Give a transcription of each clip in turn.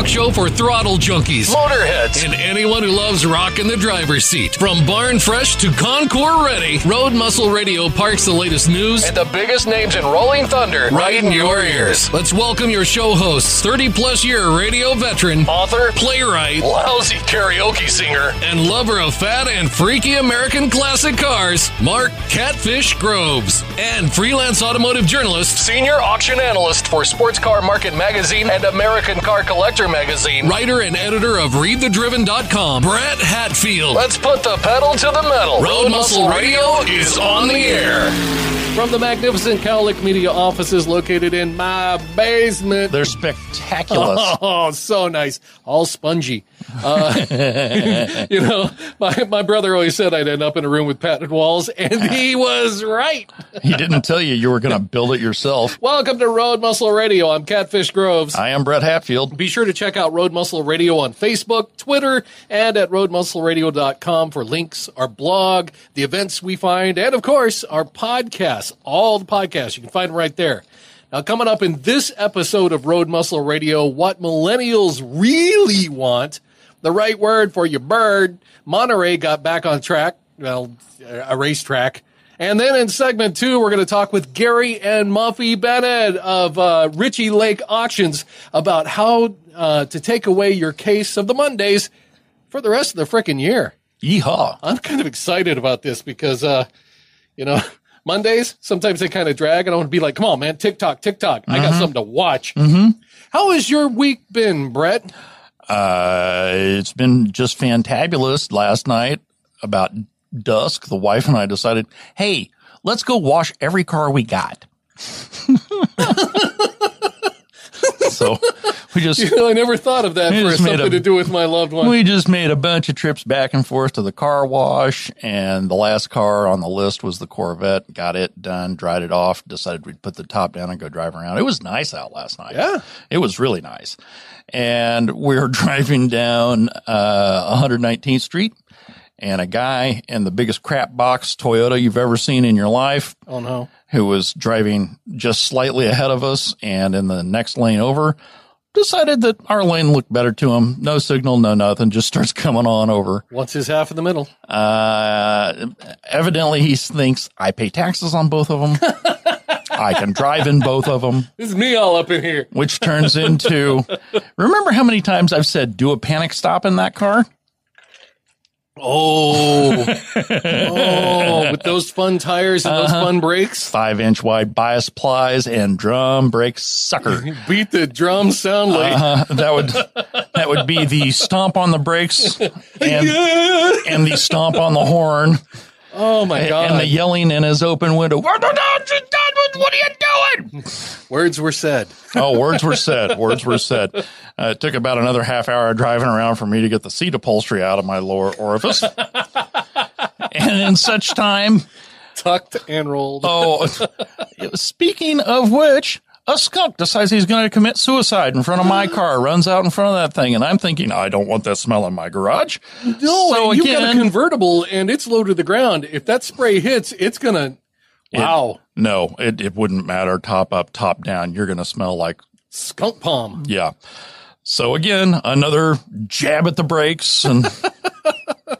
talk show for throttle junkies, Motorheads. and anyone who loves rock in the driver's seat. From barn fresh to Concours ready, Road Muscle Radio parks the latest news And the biggest names in Rolling Thunder right in your ears. Let's welcome your show hosts, 30 plus year radio veteran, Author, playwright, lousy karaoke singer, and lover of fat and freaky American classic cars, Mark Catfish Groves, and freelance automotive journalist, senior auction analyst for Sports Car Market Magazine and American Car Collector Magazine. writer and editor of ReadTheDriven.com, Brett Hatfield. Let's put the pedal to the metal. Road Muscle Radio is on the air. From the magnificent Cowlick Media offices located in my basement. They're spectacular. Oh, so nice. All spongy. Uh, you know, my, my brother always said I'd end up in a room with patented walls, and he was right. he didn't tell you you were going to build it yourself. Welcome to Road Muscle Radio. I'm Catfish Groves. I am Brett Hatfield. Be sure to check out Road Muscle Radio on Facebook, Twitter, and at roadmuscleradio.com for links, our blog, the events we find, and of course, our podcasts. All the podcasts. You can find them right there. Now, coming up in this episode of Road Muscle Radio, what millennials really want, the right word for your bird. Monterey got back on track, well, a racetrack. And then in segment two, we're going to talk with Gary and Muffy Bennett of uh, Ritchie Leake Auctions about how uh, to take away your case of the Mondays for the rest of the frickin' year. Yeehaw. I'm kind of excited about this because, uh, you know, Mondays, sometimes they kind of drag and I want to be like, come on, man, TikTok, TikTok. I got something to watch. Mm-hmm. How has your week been, Brett? Uh, it's been just fantabulous. Last night, about dusk, the wife and I decided, hey, let's go wash every car we got. so we just You know, I never thought of that for something a- to do with my loved one. we just made a bunch of trips back and forth to the car wash, and the last car on the list was the Corvette. Got it done, dried it off, decided we'd put the top down and go drive around. It was nice out last night. Yeah. it was really nice. And we were driving down uh, 119th Street, and a guy in the biggest crap box Toyota you've ever seen in your life oh, no. who was driving just slightly ahead of us and in the next lane over decided that our lane looked better to him. No signal, no nothing, just starts coming on over. What's his half in the middle? Uh, evidently he thinks I pay taxes on both of them. I can drive in both of them, This is me all up in here. which turns into, remember how many times I've said do a panic stop in that car? Oh, oh, with those fun tires and those fun brakes. Five inch wide bias plies and drum brake sucker. Beat the drum sound like. Uh, that would that would be the stomp on the brakes and and the stomp on the horn oh my god! and the yelling in his open window. What are you doing? Words were said. Oh, words were said. Words were said. Uh, it took about another half hour driving around for me to get the seat upholstery out of my lower orifice. and in such time, Tucked and rolled. oh, speaking of which, a skunk decides he's going to commit suicide in front of my car, runs out in front of that thing, and I'm thinking, I don't want that smell in my garage. no, so and you got a again- convertible and it's low to the ground. If that spray hits, it's gonna. Wow, No, it, it wouldn't matter. Top up, top down. You're going to smell like, skunk palm. yeah. So again, another jab at the brakes. And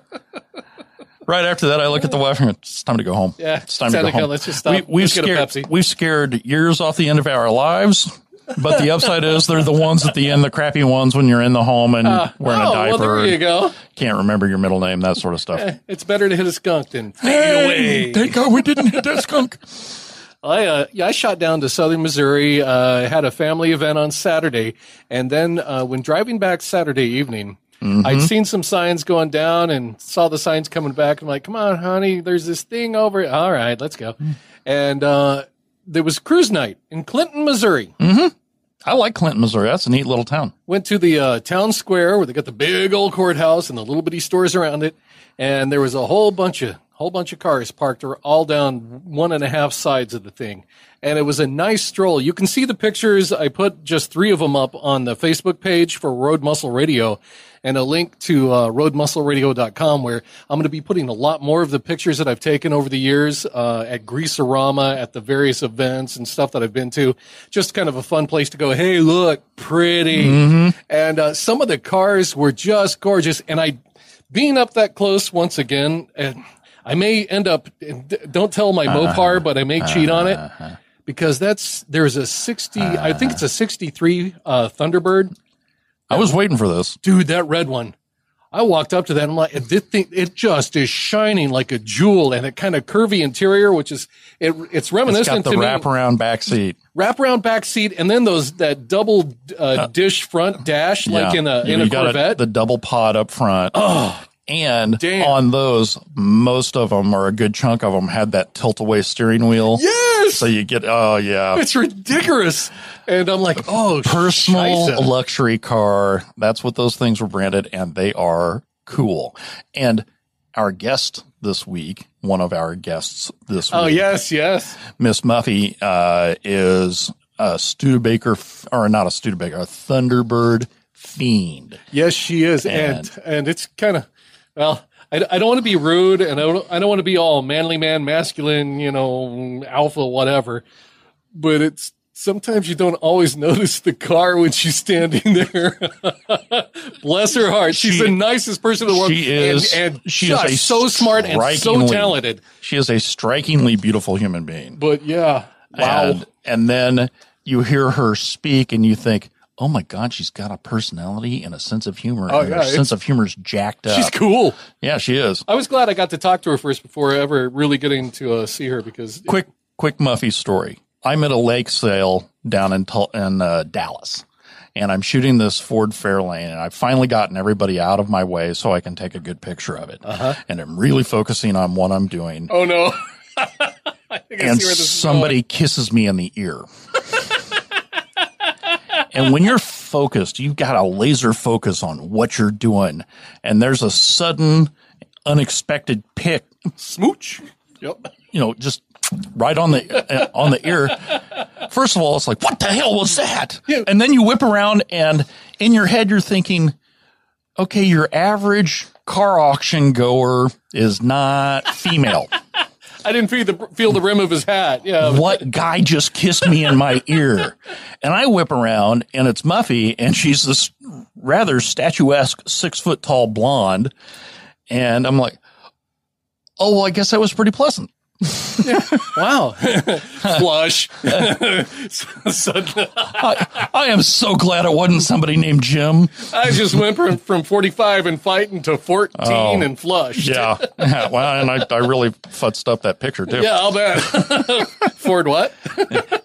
right after that, I look at the wife and it's time to go home. Yeah, It's time to go home. let's just stop. We, have Let's get a scared, Pepsi. we've scared years off the end of our lives. But the upside is they're the ones at the end, the crappy ones when you're in the home and wearing oh, a diaper. well, there you go. Can't remember your middle name, that sort of stuff. It's better to hit a skunk than fade away. Thank God we didn't hit that skunk. I uh, yeah, I shot down to Southern Missouri. Uh, had a family event on Saturday, and then uh, when driving back Saturday evening, I'd seen some signs going down and saw the signs coming back. I'm like, "Come on, honey, there's this thing over." All right, let's go. And uh, there was cruise night in Clinton, Missouri. I like Clinton, Missouri. That's a neat little town. Went to the uh, town square where they got the big old courthouse and the little bitty stores around it, and there was a whole bunch of whole bunch of cars parked are all down one and a half sides of the thing. And it was a nice stroll. You can see the pictures. I put just three of them up on the Facebook page for Road Muscle Radio and a link to uh, roadmuscleradio.com where I'm going to be putting a lot more of the pictures that I've taken over the years uh, at Greaserama, at the various events and stuff that I've been to. Just kind of a fun place to go, hey, look, pretty. And uh, some of the cars were just gorgeous. And I, being up that close once again, and I may end up, don't tell my Mopar, but I may cheat on it because that's, there's a 60, I think it's a 63 uh, Thunderbird I was waiting for this. dude, that red one. I walked up to that and I'm like, this thing, it just is shining like a jewel and a kind of curvy interior, which is, it, it's It's reminiscent got the to me. wraparound back seat. Wraparound back seat and then those, that double uh, dish front dash, like in a, You- in a Corvette. the double pod up front. Oh, and damn. on those, most of them or a good chunk of them had that tilt away steering wheel. yes! So you get, oh yeah, it's ridiculous. And I'm like, oh, personal scheisse. luxury car. That's what those things were branded, and they are cool. And our guest this week, one of our guests this Oh, week, yes, yes. Miss Muffy, uh, is a Studebaker, or not a Studebaker, a Thunderbird fiend. Yes, she is, and and, it's kind of well. I, I don't want to be rude, and I don't I don't want to be all manly man, masculine, you know, alpha, whatever. But it's sometimes you don't always notice the car when she's standing there. Bless her heart, she's She- the nicest person in the world, she is- and, and she is so smart and so talented. She is a strikingly beautiful human being. But yeah, wow. And, and then you hear her speak and you think, oh my God, she's got a personality and a sense of humor. Oh, and yeah, her sense of humor's jacked up. She's cool. Yeah, she is. I was glad I got to talk to her first before ever really getting to uh, see her because Quick, quick Muffy story. I'm at a Leake sale down in, in uh, Dallas. And I'm shooting this Ford Fairlane, and I've finally gotten everybody out of my way so I can take a good picture of it. Uh-huh. And I'm really focusing on what I'm doing. oh no, I think I and see where this is somebody kisses me in the ear. and when you're focused, you've got a laser focus on what you're doing. And there's a sudden, unexpected pick, smooch. Yep. you know, just right on the uh, on the ear. First of all, it's like, what the hell was that? Yeah. And then you whip around, and in your head, you're thinking, okay, your average car auction goer is not female. I didn't feel the feel the rim of his hat. Yeah. what guy just kissed me in my ear? And I whip around and it's Muffy and she's this rather statuesque six foot tall blonde. And I'm like, oh, well, I guess that was pretty pleasant. Wow. Flush. Suddenly, I, I am so glad it wasn't somebody named Jim. I just went from, from 45 and fighting to 14 Oh. and flushed. Yeah. well, and I, I really futzed up that picture too. Yeah, I'll bet. Ford what?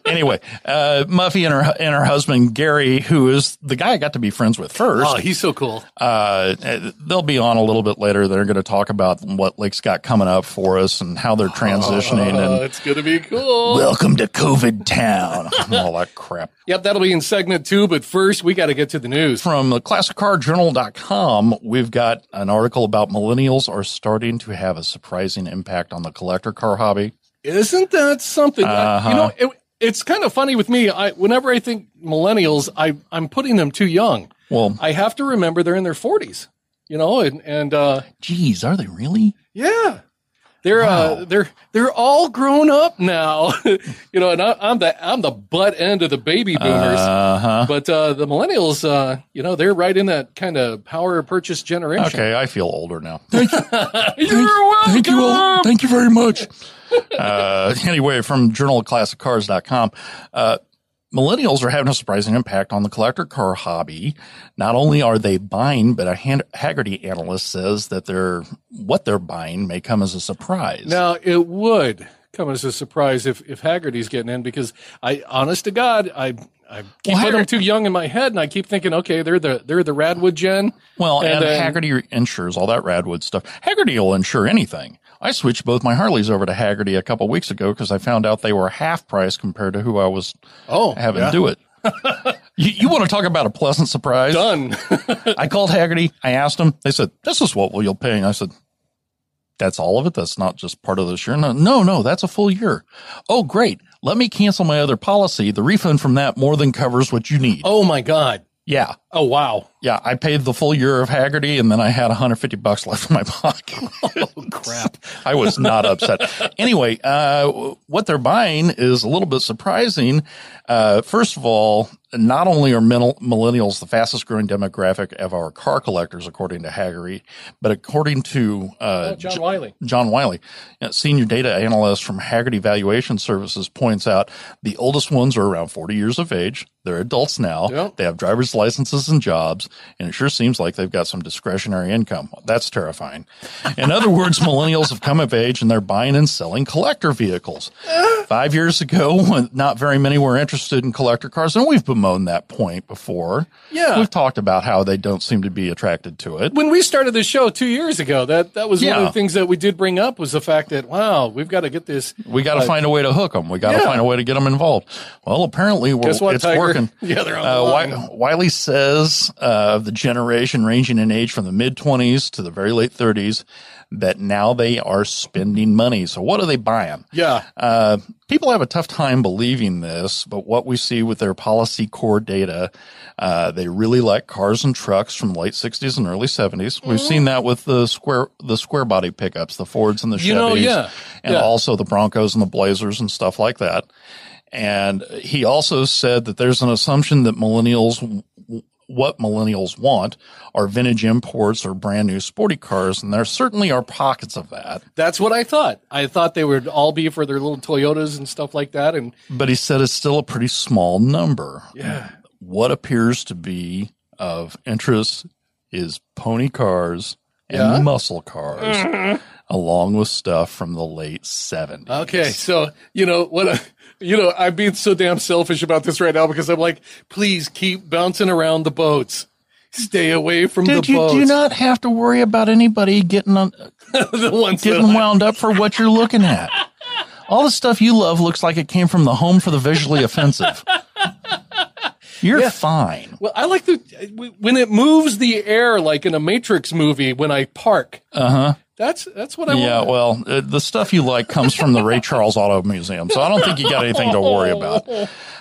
Anyway, uh, Muffy and her, and her husband, Gary, who is the guy I got to be friends with first. Oh, he's so cool. uh, they'll be on a little bit later. They're going to talk about what Leake's got coming up for us and how they're transitioning Oh, and it's going to be cool. welcome to COVID town, all that crap. Yep, that'll be in segment two. But first, we got to get to the news. From the classiccarjournal.com, we've got an article about millennials are starting to have a surprising impact on the collector car hobby. Isn't that something? Uh-huh. You know, it, it's kind of funny with me. I whenever I think millennials, I I'm putting them too young. Well, I have to remember they're in their 40s. You know, and and uh, geez, are they really? Yeah. They're uh, they're they're all grown up now, you know, and I, I'm the I'm the butt end of the baby boomers, Uh huh. but uh, the millennials, uh, you know, they're right in that kind of power purchase generation. Okay, I feel older now. Thank you. You're welcome. Thank you all. Thank you very much. uh, anyway, from journalofclassiccars.com, uh, millennials are having a surprising impact on the collector car hobby. Not only are they buying, but a Han- Hagerty analyst says that they're, what they're buying may come as a surprise. Now it would come as a surprise if if Hagerty's getting in because I, honest to God, I I keep Well, putting them too young in my head, and I keep thinking, okay, they're the they're the Radwood gen. well, and, and Hagerty insures all that Radwood stuff. Hagerty will insure anything. I switched both my Harleys over to Hagerty a couple weeks ago because I found out they were half price compared to who I was Oh, having yeah. do it. you, you want to talk about a pleasant surprise? done. I called Hagerty. I asked them. They said, "This is what you'll pay." And I said, That's all of it. That's not just part of this year. No, no, no, that's a full year. Oh, great. Let me cancel my other policy. The refund from that more than covers what you need. Oh my God. Yeah. Oh wow. Yeah. I paid the full year of Hagerty and then I had 150 bucks left in my pocket. Oh crap. I was not upset. Anyway, uh, what they're buying is a little bit surprising. Uh, first of all, not only are millennials the fastest growing demographic of our car collectors, according to Hagerty, but according to uh, oh, John Wiley, John Wiley, senior data analyst from Hagerty Valuation Services, points out the oldest ones are around 40 years of age. They're adults now. Yep. They have driver's licenses and jobs, and it sure seems like they've got some discretionary income. That's terrifying. In other words, millennials have come of age and they're buying and selling collector vehicles. Five years ago, when not very many were interested in collector cars, and we've bemoaned that point before. Yeah, we've talked about how they don't seem to be attracted to it. When we started the show two years ago, that that was yeah. one of the things that we did bring up was the fact that wow, we've got to get this. We got to uh, find a way to hook them. We got to yeah. find a way to get them involved. Well, apparently, what, it's Tiger? working. Yeah, they're on uh, the line. Says uh, the generation ranging in age from the mid twenties to the very late thirties that now they are spending money. So what are they buying? Yeah. Uh, people have a tough time believing this, but what we see with their policy core data, uh, they really like cars and trucks from late 60s and early 70s. We've mm-hmm. seen that with the square, the square body pickups, the Fords and the Chevys, you know, yeah. and yeah. also the Broncos and the Blazers and stuff like that. And he also said that there's an assumption that millennials what millennials want are vintage imports or brand new sporty cars, and there certainly are pockets of that. That's what I thought. I thought they would all be for their little Toyotas and stuff like that. And but he said it's still a pretty small number. Yeah. What appears to be of interest is pony cars and yeah. muscle cars. Mm-hmm. Along with stuff from the late 70s. Okay, so you know what? You know, I'm being so damn selfish about this right now because I'm like, please keep bouncing around the boats. Stay away from Dude, the you boats. do not have to worry about anybody getting on, the ones getting wound up for what you're looking at. All the stuff you love looks like it came from the home for the visually offensive. You're yeah. fine. Well, I like the when it moves the air like in a Matrix movie when I park. Uh huh. That's that's what I want. yeah, want. well, uh, the stuff you like comes from the Ray Charles Auto Museum, so I don't think you got anything to worry about.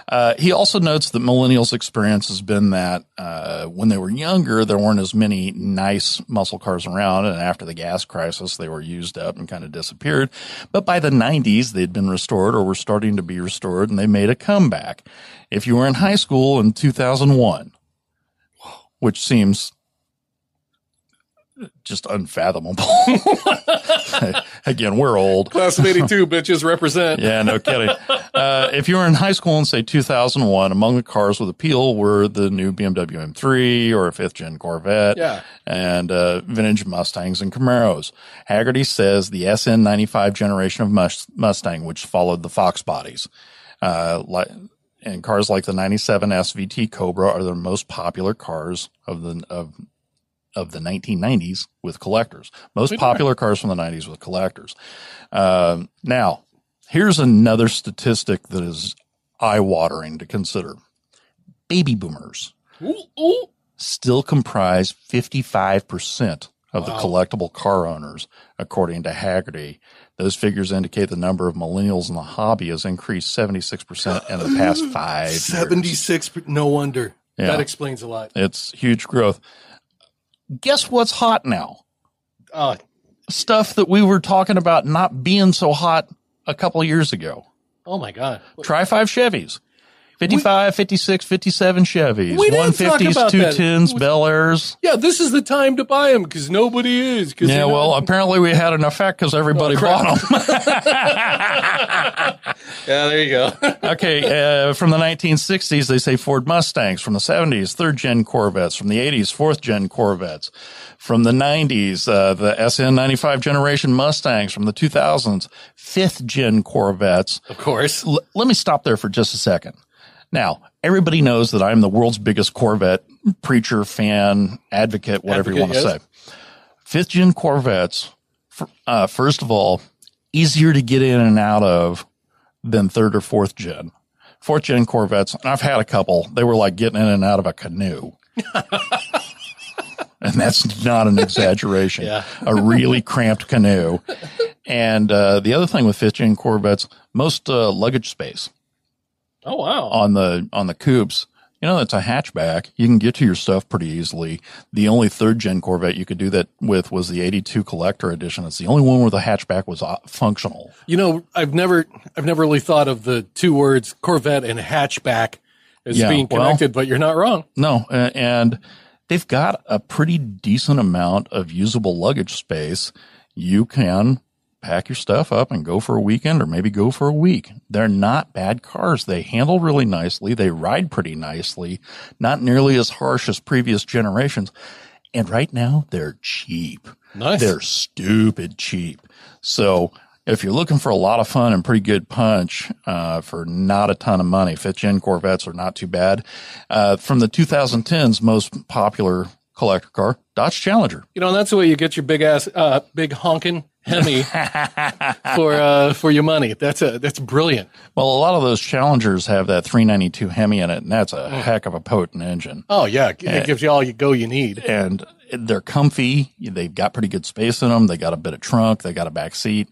Uh, he also notes that millennials' experience has been that uh, when they were younger, there weren't as many nice muscle cars around, and after the gas crisis, they were used up and kind of disappeared. But by the 90s, they'd been restored or were starting to be restored, and they made a comeback. If you were in high school in 2001, which seems just unfathomable. Again, we're old. Class of 82 bitches represent. yeah, no kidding. Uh, if you were in high school in say 2001, among the cars with appeal were the new BMW M3 or a fifth gen Corvette yeah. and uh, vintage Mustangs and Camaros. Hagerty says the SN95 generation of Mustang, which followed the Fox bodies, uh, like, and cars like the 97 SVT Cobra are the most popular cars of the, of of the 1990s with collectors. Most popular cars from the 90s with collectors. Um, now, here's another statistic that is eye watering to consider. Baby boomers ooh, ooh. still comprise 55% of wow. the collectible car owners, according to Hagerty. Those figures indicate the number of millennials in the hobby has increased 76% in the past five 76, years. no wonder. Yeah. That explains a lot. It's huge growth guess what's hot now? Uh, Stuff that we were talking about not being so hot a couple years ago. Oh my God. Tri Five Chevys. 55, we, 56, 57 Chevys, 150s, 210s, Bel Airs. Yeah, this is the time to buy them because nobody is. yeah, you know, well, apparently we had an effect because everybody oh, bought them. yeah, there you go. okay, uh, from the 1960s, they say Ford Mustangs. From the 70s, third gen Corvettes. From the 80s, fourth gen Corvettes. From the 90s, uh, the SN95 generation Mustangs. From the 2000s, fifth gen Corvettes. Of course. L- let me stop there for just a second. Now, everybody knows that I'm the world's biggest Corvette preacher, fan, advocate, whatever advocate, you want to yes. say. Fifth gen Corvettes, uh, first of all, easier to get in and out of than third or fourth gen. Fourth gen Corvettes, and I've had a couple, they were like getting in and out of a canoe. and that's not an exaggeration. Yeah. a really cramped canoe. And uh, the other thing with fifth gen Corvettes, most uh, luggage space Oh wow. on the on the coupes. You know, it's a hatchback. You can get to your stuff pretty easily. The only third gen Corvette you could do that with was the 82 Collector Edition. It's the only one where the hatchback was uh, functional. You know, I've never, I've never really thought of the two words Corvette and hatchback as Yeah, being well- connected, but you're not wrong. No, and they've got a pretty decent amount of usable luggage space. You can pack your stuff up and go for a weekend or maybe go for a week. They're not bad cars. They handle really nicely. They ride pretty nicely, not nearly as harsh as previous generations. And right now they're cheap. Nice. They're stupid cheap. So if you're looking for a lot of fun and pretty good punch uh, for not a ton of money, fifth gen Corvettes are not too bad. Uh, from the 2010s, most popular collector car, Dodge Challenger. You know, and that's the way you get your big ass, uh, big honking Hemi for uh, for your money. That's a that's brilliant. Well, a lot of those Challengers have that 392 Hemi in it, and that's a heck of a potent engine. Oh yeah, it gives you all you go you need. and they're comfy. They've got pretty good space in them. They got a bit of trunk. They got a back seat.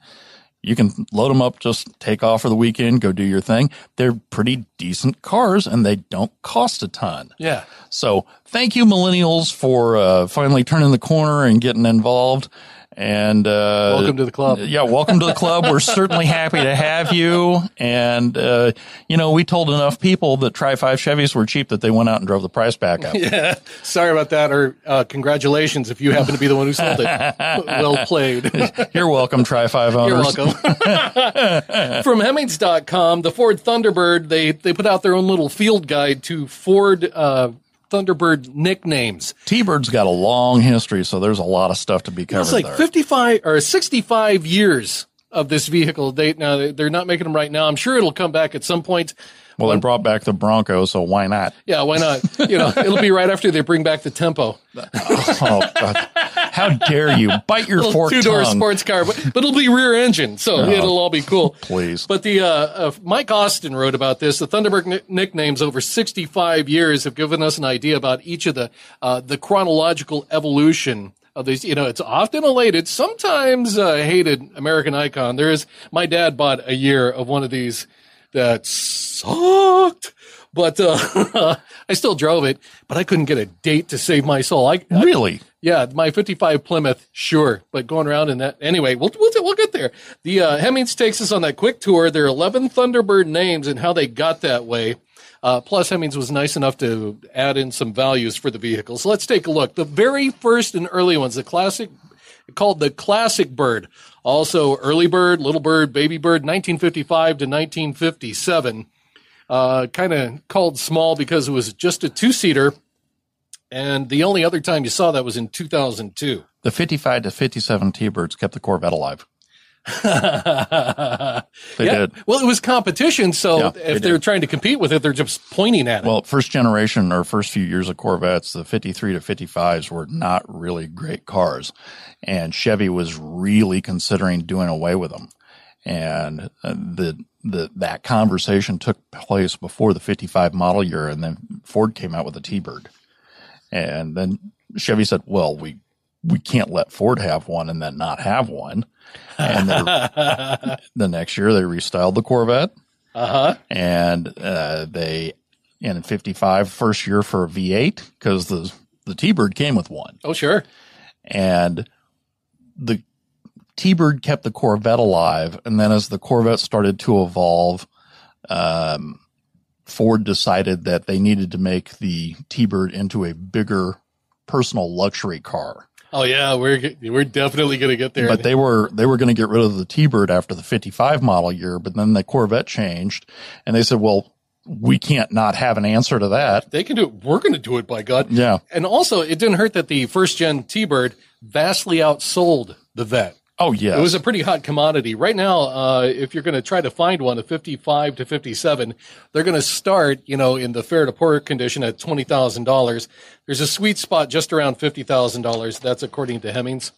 You can load them up, just take off for the weekend, go do your thing. They're pretty decent cars and they don't cost a ton. Yeah. So thank you, millennials, for uh, finally turning the corner and getting involved. And uh, Welcome to the club. Yeah, welcome to the club. We're certainly happy to have you. And uh, you know, we told enough people that Tri Five Chevys were cheap that they went out and drove the price back up. Yeah. Sorry about that, or uh, congratulations if you happen to be the one who sold it. well played. You're welcome, Tri Five owners. You're welcome. From Hemmings.com, the Ford Thunderbird, they, they put out their own little field guide to Ford uh, Thunderbird nicknames. T-Bird's got a long history, so there's a lot of stuff to be covered It's like there. 55 or 65 years of this vehicle date. Now, they- they're not making them right now. I'm sure it'll come back at some point. Well, they brought back the Bronco, so why not? Yeah, why not? You know, it'll be right after they bring back the Tempo. Oh, God. How dare you bite your forked two door sports car, but, but it'll be rear engine, so it'll all be cool. Please. But the uh, uh, Mike Austin wrote about this. The Thunderbird ni- nicknames over 65 years have given us an idea about each of the uh, the chronological evolution of these. You know, it's often elated, sometimes uh, hated American icon. There is my dad bought a year of one of these that sucked. But uh, I still drove it, but I couldn't get a date to save my soul. I, I Really? yeah, my 55 Plymouth, sure. But going around in that, anyway, we'll, we'll, we'll get there. The uh, Hemmings takes us on that quick tour. There are 11 Thunderbird names and how they got that way. Uh, plus, Hemmings was nice enough to add in some values for the vehicle. So let's take a look. The very first and early ones, the classic, called the Classic Bird. Also, Early Bird, Little Bird, Baby Bird, 1955 to 1957. Uh, kind of called small because it was just a two seater. And the only other time you saw that was in 2002. The 55 to 57 T-Birds kept the Corvette alive. They Yeah. did. Well, it was competition, so Yeah, if they they're did. trying to compete with it, they're just pointing at it. Well, first generation or first few years of Corvettes, the 53 to 55s were not really great cars. And Chevy was really considering doing away with them. And uh, the, the, that conversation took place before the 55 model year. And then Ford came out with a T-Bird. And then Chevy said, well, we, we can't let Ford have one and then not have one. And the next year they restyled the Corvette Uh huh. and uh, they in 55 first year for a V8 because the the T-Bird came with one, Oh, sure. and the T-Bird kept the Corvette alive. And then as the Corvette started to evolve, um, Ford decided that they needed to make the T-Bird into a bigger personal luxury car. Oh, yeah. We're we're definitely going to get there. But they were they were going to get rid of the T-Bird after the 55 model year, but then the Corvette changed, and they said, "Well, we can't not have an answer to that." they can do it. We're going to do it, by God. Yeah. And also, it didn't hurt that the first gen T Bird vastly outsold the vet. Oh yeah, It was a pretty hot commodity. Right now, uh, if you're going to try to find one, a 55 to 57, they're going to start, you know, in the fair to poor condition at $20,000. There's a sweet spot just around $50,000. That's according to Hemmings.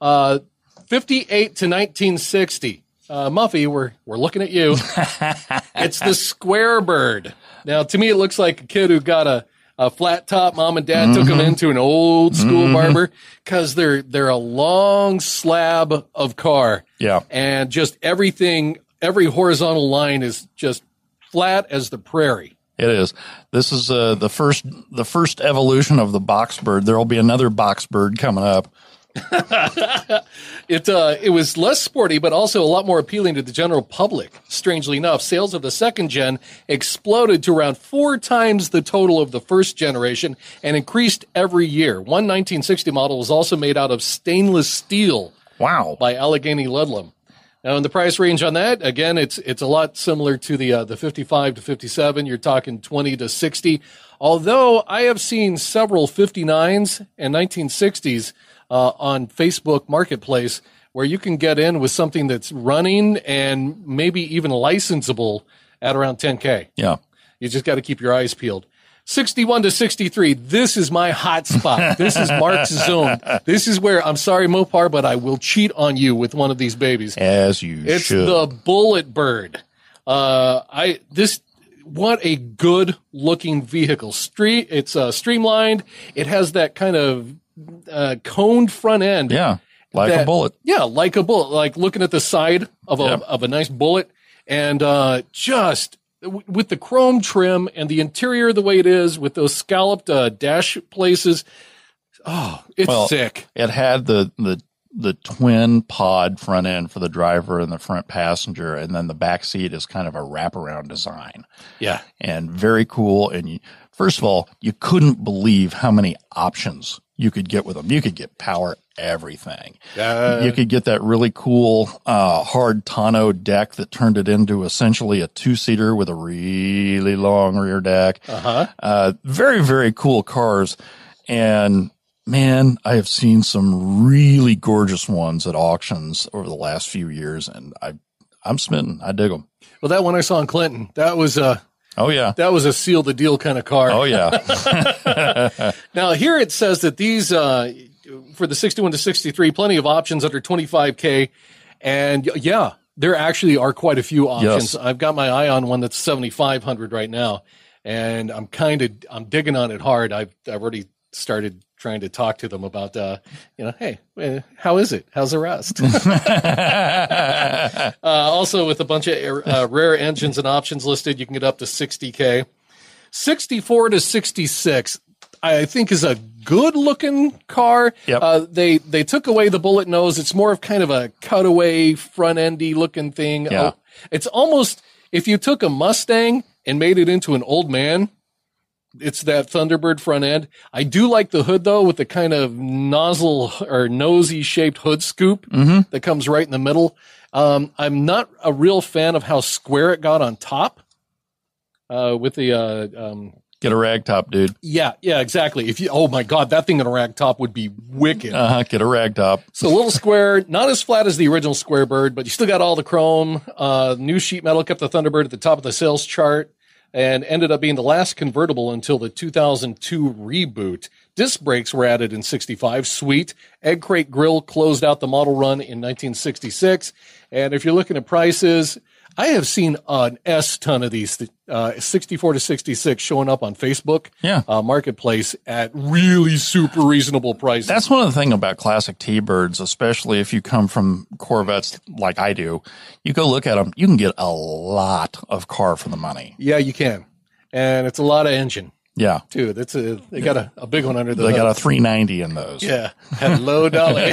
Uh, 58 to 1960. Uh, Muffy, we're, we're looking at you. it's the square bird. Now, to me, it looks like a kid who got a, a flat top. Mom and dad took them into an old school barber because they're they're a long slab of car. Yeah. and just everything, every horizontal line is just flat as the prairie. It is. This is uh, the first the first evolution of the box bird. There will be another box bird coming up. It uh, it was less sporty, but also a lot more appealing to the general public. Strangely enough, sales of the second gen exploded to around four times the total of the first generation and increased every year. One 1960 model was also made out of stainless steel Wow. by Allegheny Ludlum. Now, in the price range on that, again, it's it's a lot similar to the uh, the 55 to 57. You're talking 20 to 60. Although I have seen several 59s and 1960s uh, on Facebook Marketplace where you can get in with something that's running and maybe even licensable at around 10k. Yeah. You just got to keep your eyes peeled. 61 to 63. This is my hot spot. This is Mark's zone. This is where I'm sorry, Mopar, but I will cheat on you with one of these babies. As you It's should. the Bullet Bird. Uh, I this what a good looking vehicle. Street. It's uh, streamlined. It has that kind of uh, coned front end. yeah. Like a bullet. Yeah, like a bullet. Like looking at the side of a of a nice bullet, and uh, just w- with the chrome trim and the interior the way it is, with those scalloped uh, dash places. Oh, it's Well, sick. It had the the the twin pod front end for the driver and the front passenger, and then the back seat is kind of a wraparound design Yeah, and very cool. And you, first of all, you couldn't believe how many options you could get with them. You could get power everything. Uh, you could get that really cool uh, hard tonneau deck that turned it into essentially a two seater with a really long rear deck. uh-huh. Uh, very, very cool cars. And man, I have seen some really gorgeous ones at auctions over the last few years, and I, I'm smitten. I dig them. Well, that one I saw in Clinton, that was a Oh yeah. that was a seal the deal kind of car. Oh yeah. Now here it says that these uh, for the 61 to 63, plenty of options under 25k, and yeah, there actually are quite a few options. Yes. I've got my eye on one that's 7500 right now, and I'm kind of I'm digging on it hard. I've I've already started trying to talk to them about uh, you know, hey, eh, how is it? How's the rest? Uh, also, with a bunch of uh, rare engines and options listed, you can get up to 60K. 64 to 66, I think, is a good looking car. Yep. Uh, they, they took away the bullet nose. It's more of kind of a cutaway, front endy looking thing. Yeah. Oh, it's almost, if you took a Mustang and made it into an old man, it's that Thunderbird front end. I do like the hood though, with the kind of nozzle or nosy shaped hood scoop that comes right in the middle. Um, I'm not a real fan of how square it got on top. Uh, with the uh, um, Get a rag top, dude. yeah, yeah, exactly. If you, oh my god, that thing in a rag top would be wicked. Uh huh. Get a rag top. So a little square, not as flat as the original Square Bird, but you still got all the chrome. Uh, new sheet metal kept the Thunderbird at the top of the sales chart and ended up being the last convertible until the 2002 reboot. Disc brakes were added in 65. Sweet. Egg crate grill closed out the model run in 1966. And if you're looking at prices, I have seen an S ton of these, uh, 64 to 66 showing up on Facebook, Yeah. uh, marketplace at really super reasonable prices. That's one of the things about classic T-birds, especially if you come from Corvettes like I do. You go look at them, you can get a lot of car for the money. Yeah, you can. And it's a lot of engine Yeah. too. That's a they got a, a big one under the They hood. got a 390 in those. yeah. Hello, Dolly.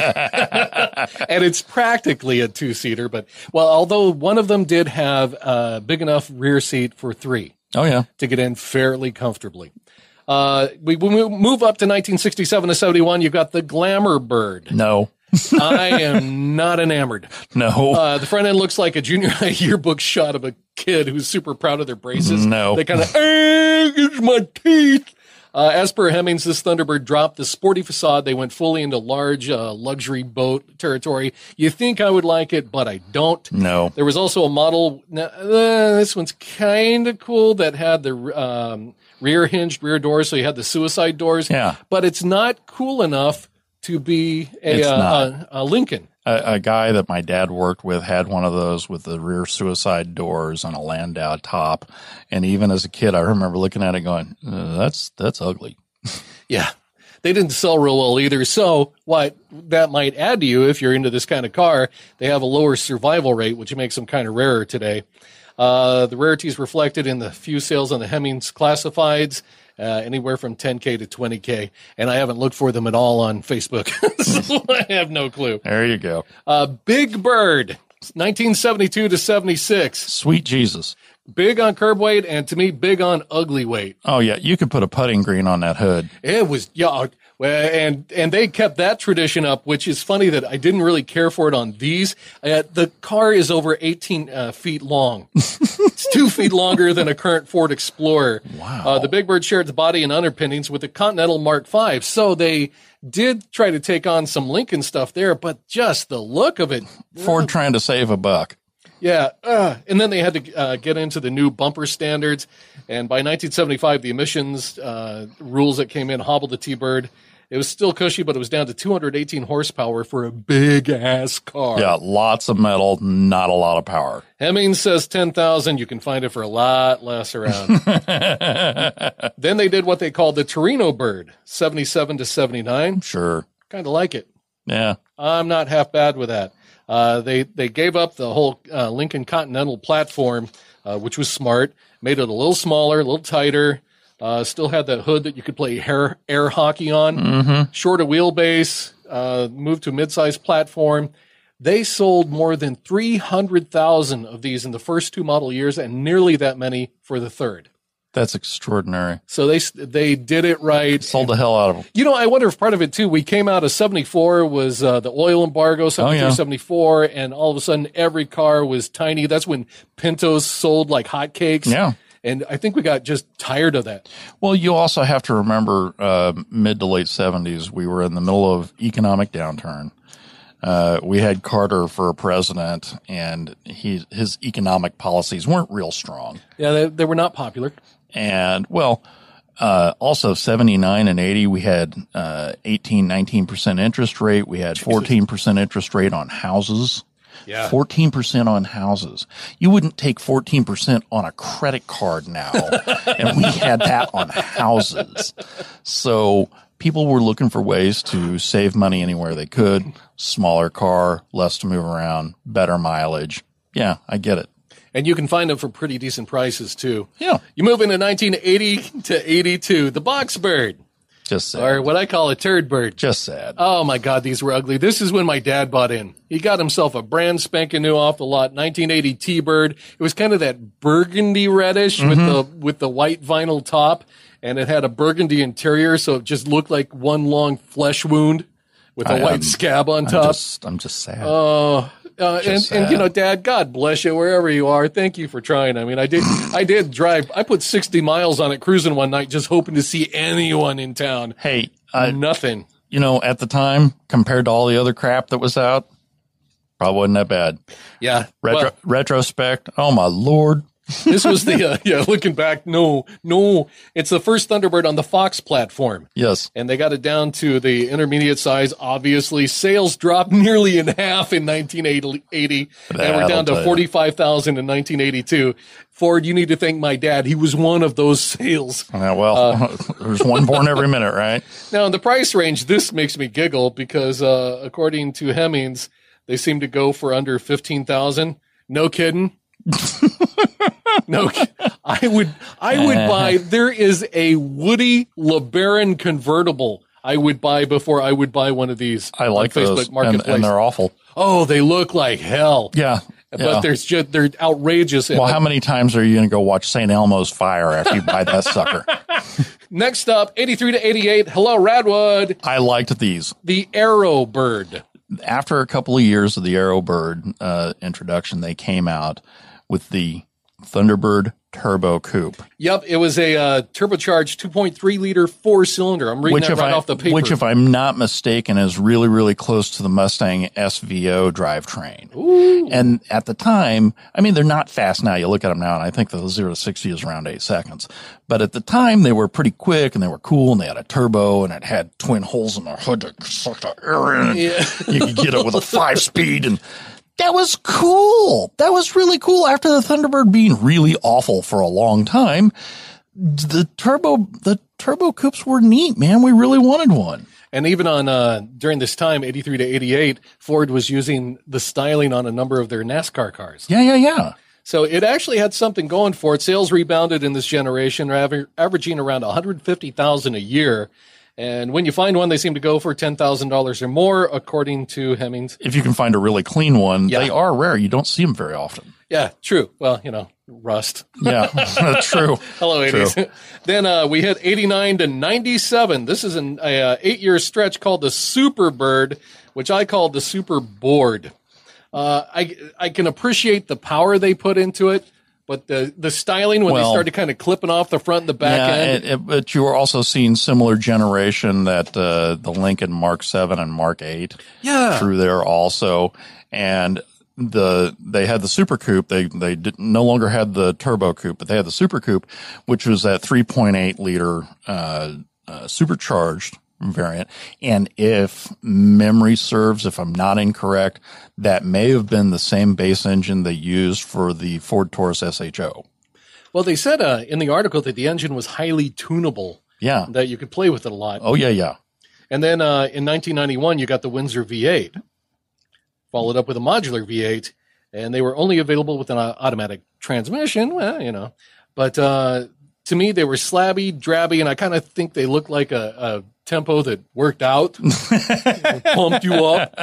and it's practically a two seater, but well, although one of them did have a big enough rear seat for three Oh yeah. to get in fairly comfortably. Uh, we, we move up to 1967 to 71. You've got the Glamour Bird. No. I am not enamored. No. Uh, the front end looks like a junior high yearbook shot of a kid who's super proud of their braces. No. They kind of, eh, it's my teeth. Uh, as per Hemmings, this Thunderbird dropped the sporty facade. They went fully into large uh, luxury boat territory. You think I would like it, but I don't. no. There was also a model. Now, uh, this one's kind of cool that had the um, rear hinged rear doors, so you had the suicide doors. Yeah. but it's not cool enough to be a, uh, a, a Lincoln. A, a guy that my dad worked with had one of those with the rear suicide doors and a Landau top. And even as a kid, I remember looking at it going, uh, "That's that's ugly." Yeah. They didn't sell real well either. So what that might add to you if you're into this kind of car, they have a lower survival rate, which makes them kind of rarer today. Uh, the rarity is reflected in the few sales on the Hemmings classifieds, uh, anywhere from 10K to 20K. And I haven't looked for them at all on Facebook. so I have no clue. There you go. Uh, Big Bird, 1972 to 76. Sweet Jesus. Big on curb weight and to me, big on ugly weight. Oh yeah, you could put a putting green on that hood. It was yeah, and and they kept that tradition up, which is funny that I didn't really care for it on these. Uh, the car is over 18 uh, feet long. it's two feet longer than a current Ford Explorer. Wow. Uh, the Big Bird shared the body and underpinnings with the Continental Mark V, so they did try to take on some Lincoln stuff there, but just the look of it. Ford trying to save a buck. Yeah, uh, and then they had to uh, get into the new bumper standards, and by 1975, the emissions uh, rules that came in hobbled the T-Bird. It was still cushy, but it was down to 218 horsepower for a big ass car. Yeah, lots of metal, not a lot of power. Hemmings says 10,000. You can find it for a lot less around. then they did what they called the Torino Bird, 77 to 79. Sure. Kind of like it. Yeah. I'm not half bad with that. Uh, they they gave up the whole uh, Lincoln Continental platform, uh, which was smart. Made it a little smaller, a little tighter. Uh, still had that hood that you could play air air hockey on. Mm-hmm. Shorter wheelbase. Uh, moved to a mid-sized platform. They sold more than three hundred thousand of these in the first two model years, and nearly that many for the third. That's extraordinary. So they they did it right. Sold the hell out of them. You know, I wonder if part of it too, we came out of 74 was uh, the oil embargo, 73, yeah. 74, and all of a sudden every car was tiny. That's when Pintos sold like hotcakes. Yeah. And I think we got just tired of that. Well, you also have to remember uh, mid to late 70s, we were in the middle of economic downturn. Uh, we had Carter for a president, and he, his economic policies weren't real strong. Yeah, they, they were not popular. And well, uh, also 79 and 80, we had uh, 18, 19% interest rate. We had 14% interest rate on houses. Yeah. 14% on houses. You wouldn't take 14% on a credit card now. and we had that on houses. So people were looking for ways to save money anywhere they could. Smaller car, less to move around, better mileage. Yeah, I get it. And you can find them for pretty decent prices too. Yeah. You move into 1980 to 82, the Boxbird, Just sad. or what I call a turd bird. Just sad. Oh my God, these were ugly. This is when my dad bought in. He got himself a brand spanking new off the lot 1980 T-Bird. It was kind of that burgundy reddish with the with the white vinyl top, and it had a burgundy interior, so it just looked like one long flesh wound with a I, white um, scab on I'm top. just, I'm just sad. Oh, uh, and, and you know, Dad, God bless you wherever you are. Thank you for trying. I mean, I did, I did drive. I put sixty miles on it cruising one night, just hoping to see anyone in town. hey, uh, Nothing. you know, at the time, compared to all the other crap that was out, probably wasn't that bad. Yeah. Retro, Well, retrospect, oh my lord. This was the uh, yeah. Looking back, no, no. It's the first Thunderbird on the Fox platform. Yes. and they got it down to the intermediate size. Obviously, sales dropped nearly in half in 1980, and we're down to you. 45,000 in 1982. Ford, you need to thank my dad. He was one of those sales. Yeah, well, there's one born every minute, right? Now, in the price range, this makes me giggle because, uh, according to Hemmings, they seem to go for under 15,000. No kidding. no, I would, I would buy, there is a Woody LeBaron convertible I would buy before I would buy one of these I like Facebook those, and, Marketplace. and they're awful. oh, they look like hell. Yeah. But yeah. there's just, they're outrageous. Well, how many times are you going to go watch St. Elmo's Fire after you buy that sucker? next up, 83 to 88. Hello, Radwood. I liked these. The Aero Bird. After a couple of years of the Aero Bird uh, introduction, they came out with the Thunderbird Turbo Coupe. Yep, it was a uh, turbocharged 2.3 liter four cylinder. I'm reading Which, that if right I, off the paper. which, if I'm not mistaken, is really, really close to the Mustang SVO drivetrain. Ooh. And at the time, I mean, they're not fast now. You look at them now, and I think the zero to sixty is around eight seconds. But at the time, they were pretty quick, and they were cool, and they had a turbo, and it had twin holes in the hood to suck the air in. Yeah. You could get it with a five speed, and that was cool. That was really cool. After the Thunderbird being really awful for a long time, the turbo the turbo coupes were neat, man. We really wanted one. And even on uh, during this time, 83 to 88, Ford was using the styling on a number of their NASCAR cars. Yeah, yeah, yeah. So it actually had something going for it. Sales rebounded in this generation, aver- averaging around 150,000 a year. And when you find one, they seem to go for $10,000 or more, according to Hemmings. If you can find a really clean one, Yeah. they are rare. You don't see them very often. Yeah, true. Well, you know, rust. Yeah, true. Hello, True. 80s. then uh, we hit 89 to 97. This is an a, uh, eight year stretch called the Super Bird, which I call the Super Board. Uh, I I can appreciate the power they put into it, but the the styling when Well- they started kind of clipping off the front and the back yeah, end. it- it- but you were also seeing similar generation that uh, the Lincoln Mark Seven and Mark Eight yeah, through there also, and the they had the Super Coupe. They they did, no longer had the Turbo Coupe, but they had the Super Coupe, which was that 3.8 liter uh, uh, supercharged variant. And if memory serves, if I'm not incorrect, that may have been the same base engine they used for the Ford Taurus SHO. well, they said uh, in the article that the engine was highly tunable, Yeah. that you could play with it a lot. Oh yeah, yeah. And then uh, in 1991, you got the Windsor V8, followed up with a modular V8, and they were only available with an uh, automatic transmission. Well, you know, but uh, to me, they were slabby, drabby, and I kind of think they looked like a, a tempo that worked out, pumped you up.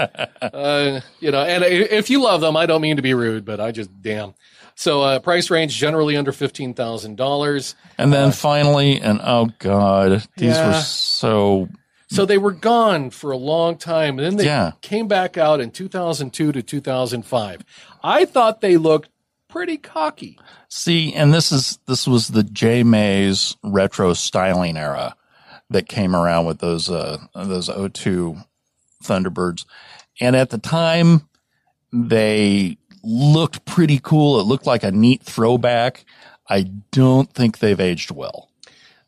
Uh, you know, and if you love them, I don't mean to be rude, but I just damn. So uh, price range generally under fifteen thousand dollars. And then finally, and oh god, these Yeah. were so So they were gone for a long time, and then they Yeah. came back out in 2002 to 2005. I thought they looked pretty cocky. See, and this is this was the J Mays retro styling era that came around with those uh those O2 Thunderbirds. And at the time they looked pretty cool. It looked like a neat throwback. I don't think they've aged well.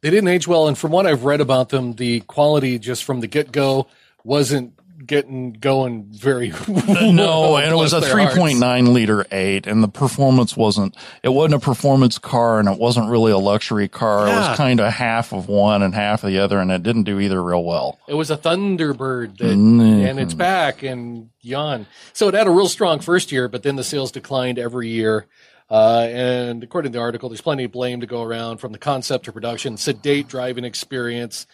They didn't age well, and from what I've read about them, the quality just from the get go wasn't getting going very No, well, and it was a bless their hearts. 3.9 liter 8 and the performance wasn't it wasn't a performance car and it wasn't really a luxury car. It was kind of half of one and half of the other and it didn't do either real well. It was a Thunderbird, that, Mhm. and it's back and yawn. So it had a real strong first year, but then the sales declined every year. Uh, and according to the article, there's plenty of blame to go around from the concept to production, sedate driving experience.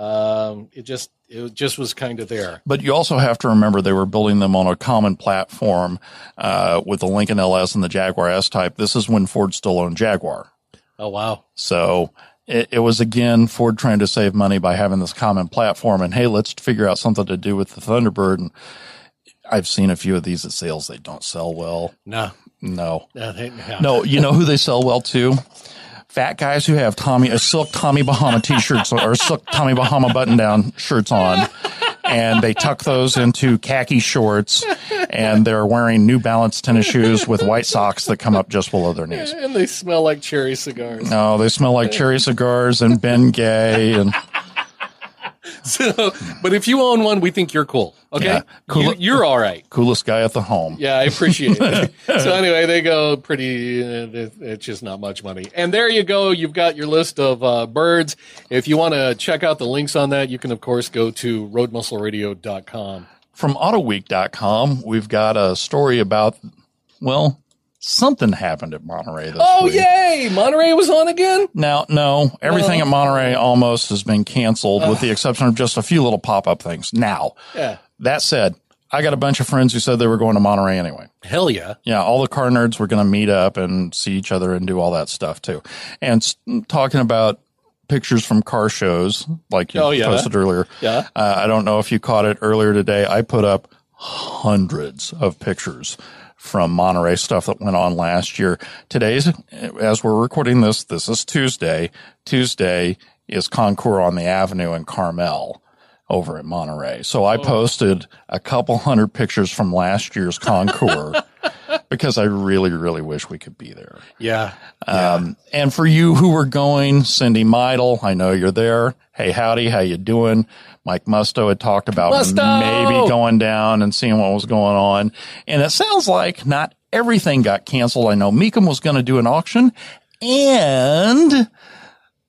Um, it just it just was kind of there. But you also have to remember they were building them on a common platform uh, with the Lincoln LS and the Jaguar S type. This is when Ford still owned Jaguar. Oh wow! So it, it was again Ford trying to save money by having this common platform and hey, let's figure out something to do with the Thunderbird. And I've seen a few of these at sales. They don't sell well. No, No. no, they- yeah. No, you know who they sell well to? Fat guys who have Tommy, uh, silk Tommy Bahama t-shirts or silk Tommy Bahama button-down shirts on. And they tuck those into khaki shorts and they're wearing New Balance tennis shoes with white socks that come up just below their knees. and they smell like cherry cigars. No, they smell like cherry cigars and Ben Gay and So, but if you own one, we think you're cool. Okay, Yeah. Cool. You, you're all right. coolest guy at the home. Yeah, I appreciate it. so anyway, they go pretty. Uh, it's just not much money. And there you go. You've got your list of uh, birds. If you want to check out the links on that, you can of course go to roadmuscleradio.com. From AutoWeek.com, we've got a story about, well, something happened at Monterey this Oh week. yay! Monterey was on again. Now, no, everything at Monterey almost has been canceled with the exception of just a few little pop up things. Now, Yeah. that said, I got a bunch of friends who said they were going to Monterey anyway. Hell yeah. Yeah, all the car nerds were going to meet up and see each other and do all that stuff too. And talking about pictures from car shows, like you Oh, yeah. posted earlier. Yeah. Uh, I don't know if you caught it earlier today. I put up hundreds of pictures from Monterey stuff that went on last year. Today's, as we're recording this, this is Tuesday. Tuesday is Concours on the Avenue in Carmel over at Monterey. So I oh. posted a couple hundred pictures from last year's Concours because I really, really wish we could be there. Yeah. Um, and for you who were going, Cindy Meidel, I know you're there. Hey, howdy, how you doing? Mike Musto had talked about Musto! maybe going down and seeing what was going on. And it sounds like not everything got canceled. I know Mecum was going to do an auction and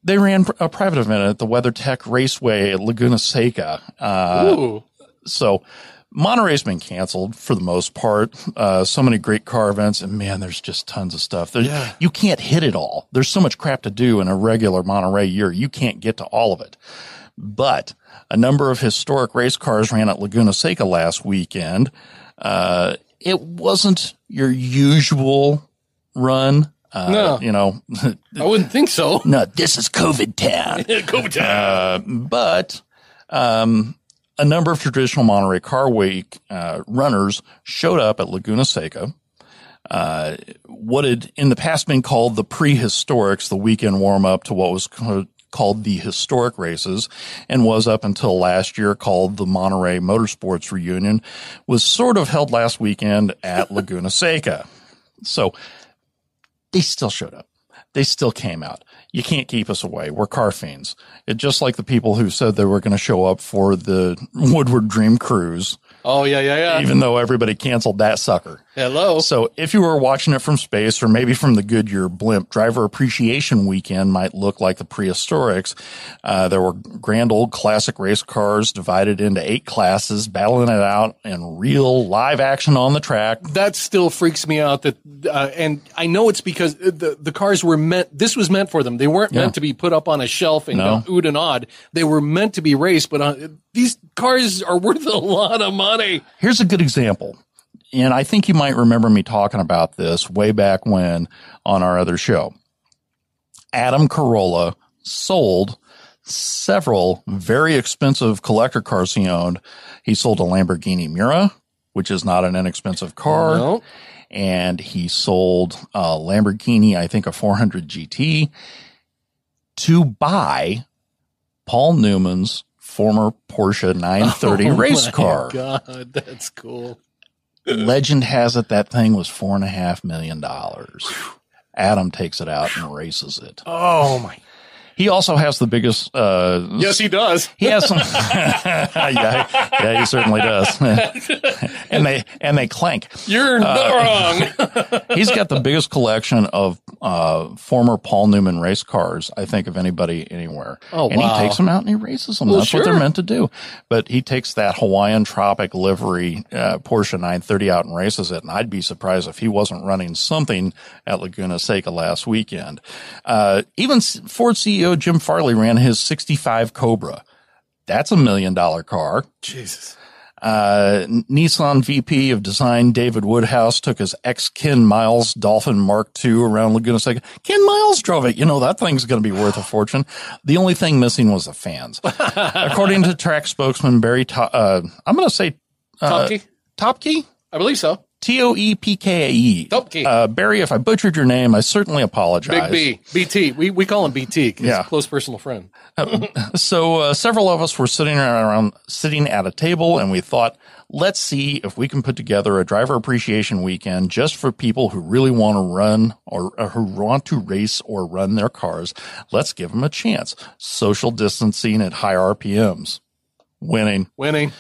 they ran a private event at the WeatherTech Raceway at Laguna Seca. Uh, Ooh. so Monterey's been canceled for the most part. Uh, so many great car events, and man, there's just tons of stuff. Yeah. You can't hit it all. There's so much crap to do in a regular Monterey year. You can't get to all of it. But a number of historic race cars ran at Laguna Seca last weekend. Uh, it wasn't your usual run. Uh, No. you know, I wouldn't think so. no, this is COVID town Go down. but um, a number of traditional Monterey Car Week uh, runners showed up at Laguna Seca. Uh, what had in the past been called the prehistorics, the weekend warm up to what was ca- called the historic races, and was up until last year called the Monterey Motorsports Reunion, was sort of held last weekend at Laguna Seca. So they still showed up. They still came out. You can't keep us away. We're car fiends. It just like the people who said they were going to show up for the Woodward Dream Cruise, Oh, yeah, yeah, yeah. even though everybody canceled that sucker. Hello. So if you were watching it from space or maybe from the Goodyear blimp, driver appreciation weekend might look like the prehistorics. Uh, there were grand old classic race cars divided into eight classes, battling it out in real live action on the track. that still freaks me out that uh, and i know it's because the the cars were meant this was meant for them they weren't Yeah. meant to be put up on a shelf and No. go ood and odd they were meant to be raced but uh, these cars are worth a lot of money Here's a good example. And I think you might remember me talking about this way back when on our other show. Adam Carolla sold several very expensive collector cars he owned. He sold a Lamborghini Miura, which is not an inexpensive car. No. And he sold a Lamborghini, I think a 400 GT to buy Paul Newman's former Porsche 930 race car. Oh My car god that's cool legend has it that thing was four and a half million dollars. Adam takes it out and races it. oh my He also has the biggest. Uh, yes he does he has some. yeah, yeah, he certainly does. and they and they clank. you're Uh, wrong He's got the biggest collection of uh, former Paul Newman race cars, I think, of anybody anywhere. Oh, and wow. he takes them out and he races them. Well, That's what they're meant to do. But he takes that Hawaiian Tropic livery uh, Porsche 930 out and races it. And I'd be surprised if he wasn't running something at Laguna Seca last weekend. Uh, even Ford Ford CEO Jim Farley ran his 65 Cobra. That's a million dollar car. jesus Uh, Nissan VP of Design David Woodhouse took his ex Ken Miles Dolphin Mark II around Laguna Seca. Ken Miles drove it. You know, that thing's going to be worth a fortune. The only thing missing was the fans. According to track spokesman Barry, To- uh, I'm going to say uh, Topke? Topke? i believe so T O E P K A E. Topke. Uh, Barry, if I butchered your name, I certainly apologize. big b bt we, we call him bt Yeah. a close personal friend So uh, several of us were sitting around, sitting at a table, and we thought, let's see if we can put together a driver appreciation weekend just for people who really want to run or, or who want to race or run their cars. Let's give them a chance. Social distancing at high RPMs. Winning. winning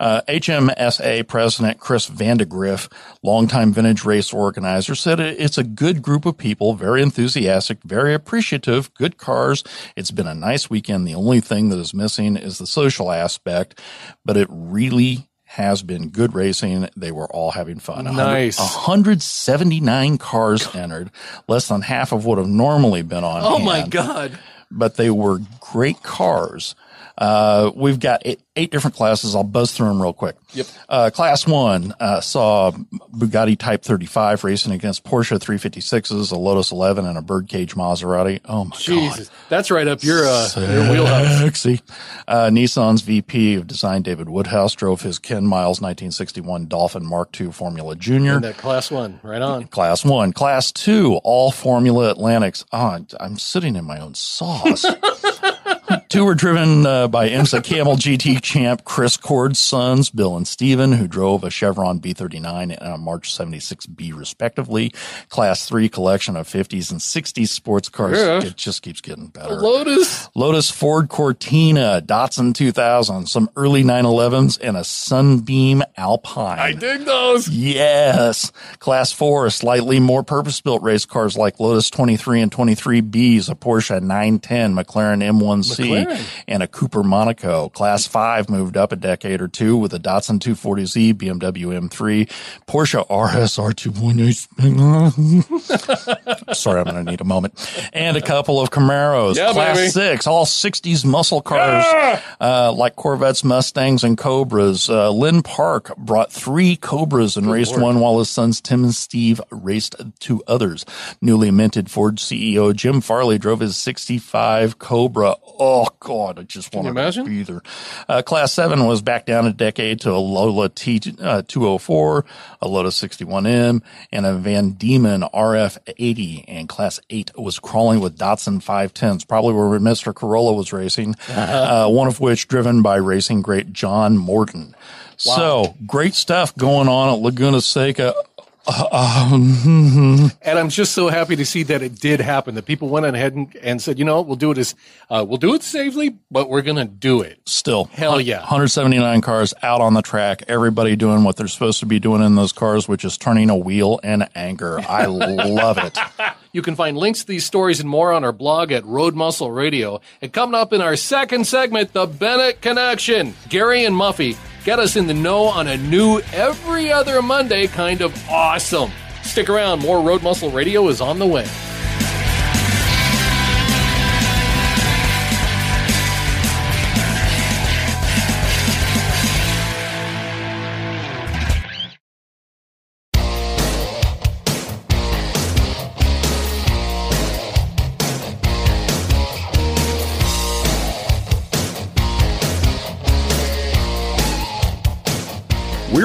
Uh, HMSA President Chris Vandegrift, longtime vintage race organizer, said it's a good group of people, very enthusiastic, very appreciative, good cars. It's been a nice weekend. The only thing that is missing is the social aspect, but it really has been good racing. They were all having fun. Nice. 179 cars entered, less than half of what have normally been on oh my god but they were great cars. Uh, we've got eight, eight, different classes. I'll buzz through them real quick. Yep. Uh, class one, uh, saw Bugatti Type 35 racing against Porsche 356s, a Lotus 11 and a birdcage Maserati. Oh my Jesus. God. That's right up your, uh, your wheelhouse. Sexy. Uh, Nissan's VP of design, David Woodhouse, drove his Ken Miles 1961 Dolphin Mark II Formula Junior. And that class one, right on. Class one. Class two, all Formula Atlantics. Oh, I'm sitting in my own sauce. Two were driven uh, by IMSA Camel GT champ Chris Cord's sons, Bill and Steven, who drove a Chevron B39 and a March 76B respectively. Class three collection of 50s and 60s sports cars. Yeah. It just keeps getting better. Lotus. Lotus Ford Cortina, Datsun 2000, some early 911s, and a Sunbeam Alpine. I dig those. Yes. Class four, slightly more purpose built race cars like Lotus 23 and 23Bs, a Porsche 910, McLaren M1C, McLaren. And a Cooper Monaco. Class five moved up a decade or two with a Datsun 240Z, BMW M3, Porsche RSR 2.8. Sorry, I'm going to need a moment. And a couple of Camaros. Yeah, Class baby. six, all 60s muscle cars, uh, like Corvettes, Mustangs, and Cobras. Uh, Lynn Park brought three Cobras and raced Lord. one while his sons Tim and Steve raced two others. Newly minted Ford CEO Jim Farley drove his 65 Cobra. Oh, God, I just want to breathe her. Uh, class seven was back down a decade to a Lola T uh, 204, a Lotus 61M, and a Van Diemen RF 80. And class eight was crawling with Datsun 510s, probably where Mr. Carolla was racing, uh, one of which driven by racing great John Morton. So great stuff going on at Laguna Seca. And I'm just so happy to see that it did happen. That people went ahead and, and said, you know, we'll do it as, uh, we'll do it safely, but we're going to do it. Still, Hell yeah. 179 cars out on the track. Everybody doing what they're supposed to be doing in those cars, which is turning a wheel in anger. I love it. You can find links to these stories and more on our blog at Road Muscle Radio. And coming up in our second segment, the Bennett Connection. Gary and Muffy get us in the know on a new every other Monday kind of awesome. Stick around, more Road Muscle Radio is on the way.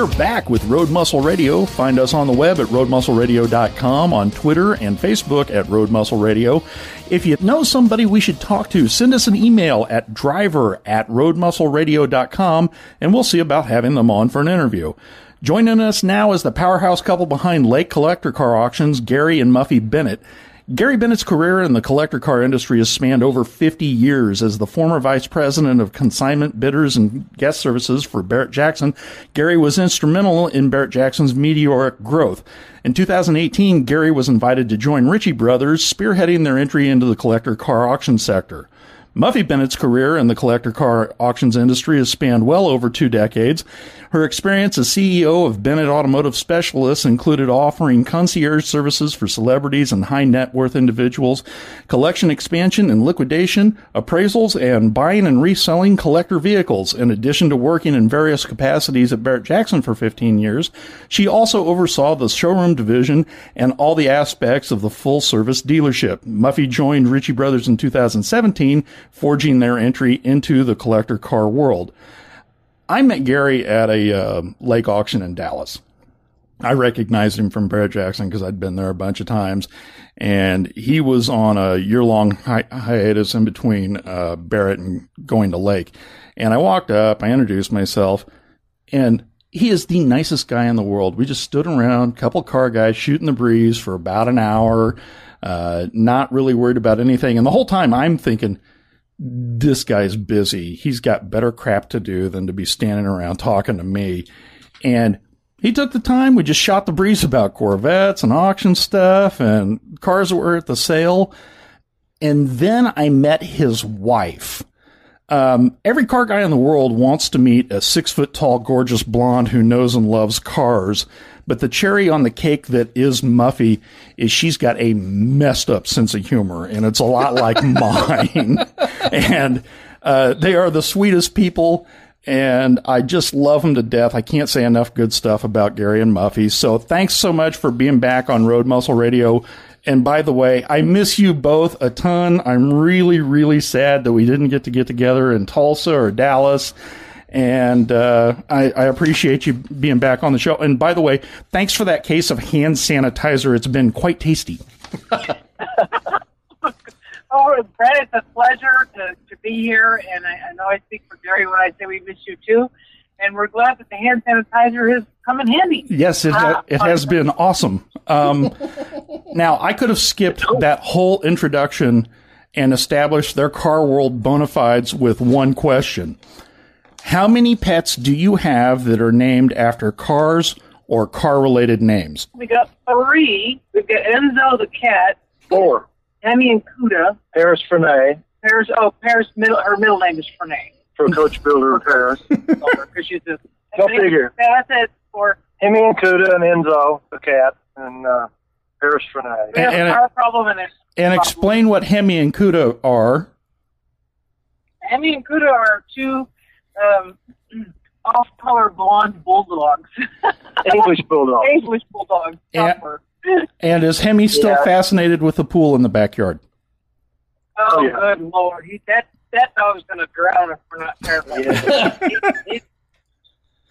We're back with Road Muscle Radio. Find us on the web at roadmuscleradio.com, on Twitter and Facebook at Road Muscle Radio. If you know somebody we should talk to, send us an email at driver at roadmuscleradio.com and we'll see about having them on for an interview. Joining us now is the powerhouse couple behind Leake Collector Car Auctions, Gary and Muffy Bennett. Gary Bennett's career in the collector car industry has spanned over 50 years. As the former vice president of consignment bidders and guest services for Barrett Jackson, Gary was instrumental in Barrett Jackson's meteoric growth. In 2018, Gary was invited to join Ritchie Brothers, spearheading their entry into the collector car auction sector. Muffy Bennett's career in the collector car auctions industry has spanned well over two decades. Her experience as CEO of Bennett Automotive Specialists included offering concierge services for celebrities and high net worth individuals, collection expansion and liquidation, appraisals, and buying and reselling collector vehicles. In addition to working in various capacities at Barrett Jackson for 15 years, she also oversaw the showroom division and all the aspects of the full service dealership. Muffy joined Ritchie Brothers in 2017, forging their entry into the collector car world. I met Gary at a uh, Leake auction in Dallas. I recognized him from Barrett Jackson because I'd been there a bunch of times, and he was on a year-long hi- hiatus in between uh, Barrett and going to Leake. And I walked up, I introduced myself, and he is the nicest guy in the world. We just stood around, couple car guys shooting the breeze for about an hour, uh, not really worried about anything. And the whole time I'm thinking, this guy's busy. He's got better crap to do than to be standing around talking to me. And he took the time. We just shot the breeze about Corvettes and auction stuff and cars that were at the sale. And then I met his wife. Um, every car guy in the world wants to meet a six foot tall, gorgeous blonde who knows and loves cars. But the cherry on the cake that is Muffy is she's got a messed up sense of humor, and it's a lot like mine. And Uh, they are the sweetest people, and I just love them to death. I can't say enough good stuff about Gary and Muffy. So thanks so much for being back on Road Muscle Radio. And by the way, I miss you both a ton. I'm really, really sad that we didn't get to get together in Tulsa or Dallas. And uh, I, I appreciate you being back on the show. And by the way, thanks for that case of hand sanitizer. It's been quite tasty. Oh, Brett, it's a pleasure to, to be here, and I, I know I speak for Gary when I say we miss you too. And we're glad that the hand sanitizer has come in handy. Yes, it, Ah, it has been awesome. Um, now, I could have skipped that whole introduction and established their car world bona fides with one question. How many pets do you have that are named after cars or car related names? We got three. We've got Enzo the cat, Four. Hemi and Kuda. Paris Franay Paris, oh, Paris, middle, her middle name is Franay. for Coach Builder in Paris. Because she's a. Go figure. That's it for. Hemi and Kuda and Enzo, the cat, and uh, Paris Franay. We have And- a and- car problem and it's. And explain what Hemi and Kuda are. Hemi and Kuda are two um, off-color blonde bulldogs. English bulldogs. English bulldogs. Yeah. proper. And is Hemi still Yeah. fascinated with the pool in the backyard? Oh, Oh, yeah. good lord! He, that that dog's gonna drown if we're not careful. He- he-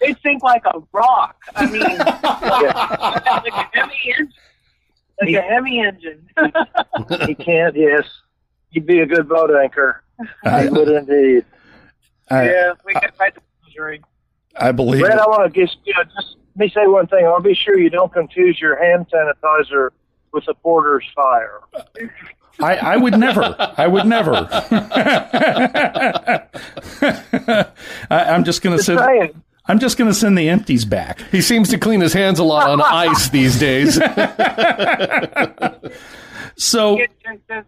They sink like a rock. I mean, like a heavy engine. Like a heavy engine. He can't, yes. He'd be a good boat anchor. I, He would indeed. I, yeah, we got quite the luxury. I believe Brad, it. I want to just, you know, just let me say one thing. I want to be sure you don't confuse your hand sanitizer with the porter's fire. I, I would never. I would never. I, I'm just going to Just send. saying. I'm just going to send the empties back. He seems to clean his hands a lot on ice these days. So Get drinks per,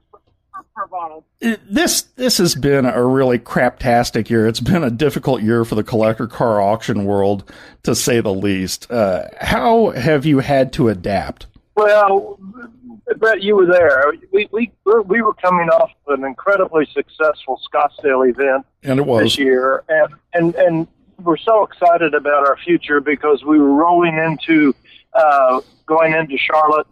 per bottle. this this has been a really craptastic year. It's been a difficult year for the collector car auction world, to say the least. Uh, how have you had to adapt? Well, Brett, you were there. We we we're, were coming off of an incredibly successful Scottsdale event And it was this year, and and and we're so excited about our future because we were rolling into uh, going into Charlotte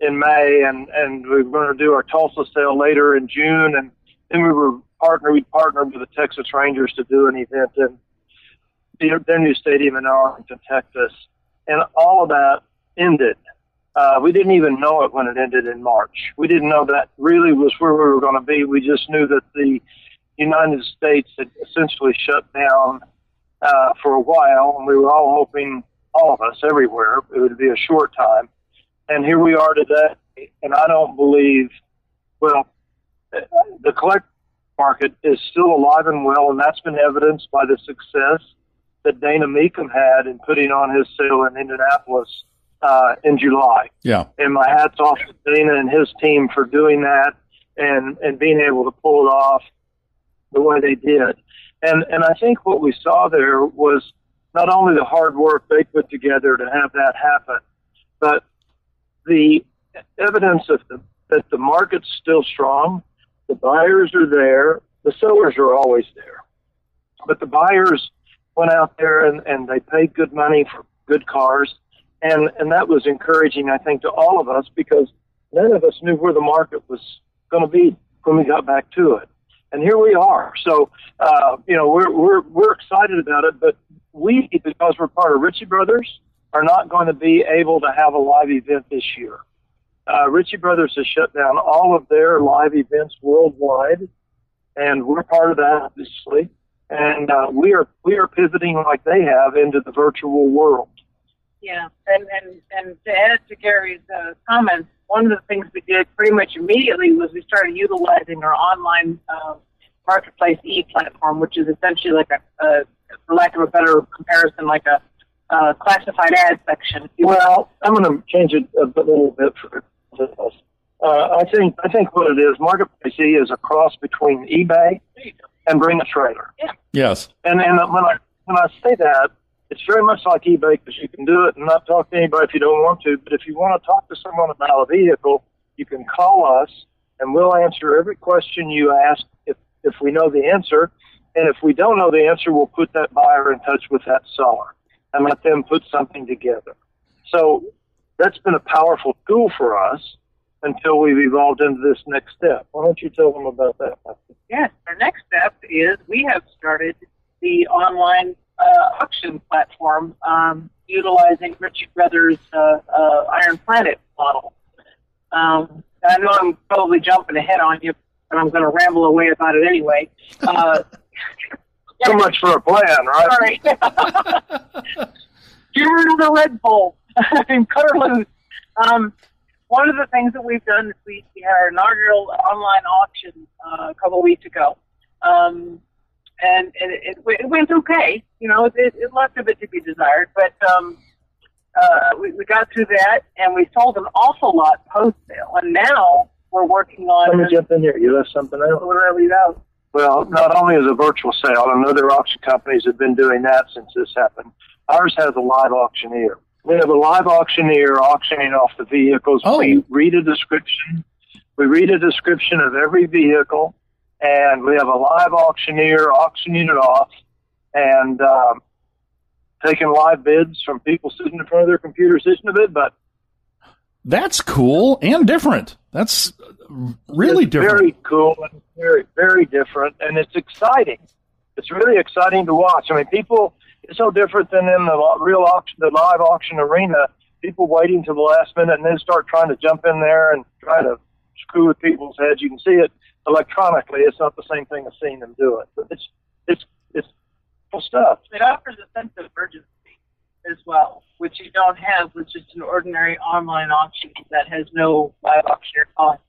in May, and and we were going to do our Tulsa sale later in June, and then we were partner we partnered with the Texas Rangers to do an event in their, new stadium in Arlington, Texas, and all of that ended. Uh, we didn't even know it when it ended in March. We didn't know that really was where we were going to be. We just knew that the United States had essentially shut down uh, for a while, and we were all hoping, all of us everywhere, it would be a short time. And here we are today, and I don't believe, well, the collect market is still alive and well, and that's been evidenced by the success that Dana Mecum had in putting on his sale in Indianapolis uh, in July yeah. and my hats off to Dana and his team for doing that and and being able to pull it off the way they did. And and I think what we saw there was not only the hard work they put together to have that happen, but the evidence of the, that the market's still strong, the buyers are there, the sellers are always there, but the buyers went out there and, and they paid good money for good cars. And and that was encouraging, I think, to all of us because none of us knew where the market was going to be when we got back to it, and here we are. So, uh, you know, we're we're we're excited about it, but we, because we're part of Ritchie Brothers, are not going to be able to have a live event this year. Uh, Ritchie Brothers has shut down all of their live events worldwide, and we're part of that, obviously. And uh, we are we are pivoting like they have into the virtual world. Yeah, and and and to add to Gary's uh, comments, one of the things we did pretty much immediately was we started utilizing our online uh, marketplace e platform, which is essentially like a, a, for lack of a better comparison, like a uh, classified ad section. if you will. Well, I'm going to change it a bit- little bit for this. Uh, I think I think what it is, Marketplace E is a cross between eBay There you go. and Bring a Trailer. Yes. And and when I when I say that, it's very much like eBay because you can do it and not talk to anybody if you don't want to. But if you want to talk to someone about a vehicle, you can call us and we'll answer every question you ask. If if we know the answer. And if we don't know the answer, we'll put that buyer in touch with that seller and let them put something together. So that's been a powerful tool for us until we've evolved into this next step. Why don't you tell them about that? Yes, our next step is we have started the online uh, auction platform um, utilizing Ritchie Brothers' uh, uh, Iron Planet model. Um, I know I'm probably jumping ahead on you, but I'm going to ramble away about it anyway. So much for a plan, right? Sorry. Get rid of the Red Bull and cut her loose. Um, one of the things that we've done is we, we had our inaugural online auction uh, a couple of weeks ago. Um, and, and it, it, went okay. You know, it, it left a bit to be desired, but um, uh, we, we got through that, and we sold an awful lot post sale. And now we're working on. Let me jump in here. You left something out. What did I leave out? Well, not only is a virtual sale, and other auction companies have been doing that since this happened. Ours has a live auctioneer. We have a live auctioneer auctioning off the vehicles. Oh. We read a description. We read a description of every vehicle, and we have a live auctioneer auctioning it off and um, taking live bids from people sitting in front of their computer, sitting a bid button. That's cool and different. That's really it's different. Very cool and very, very different, and it's exciting. It's really exciting to watch. I mean, people. It's so different than in the real auction, the live auction arena. People waiting to the last minute and then start trying to jump in there and try to screw with people's heads. You can see it electronically. It's not the same thing as seeing them do it. But it's it's it's cool stuff. It offers a sense of urgency as well, which you don't have with just an ordinary online auction that has no live auctioneer cost.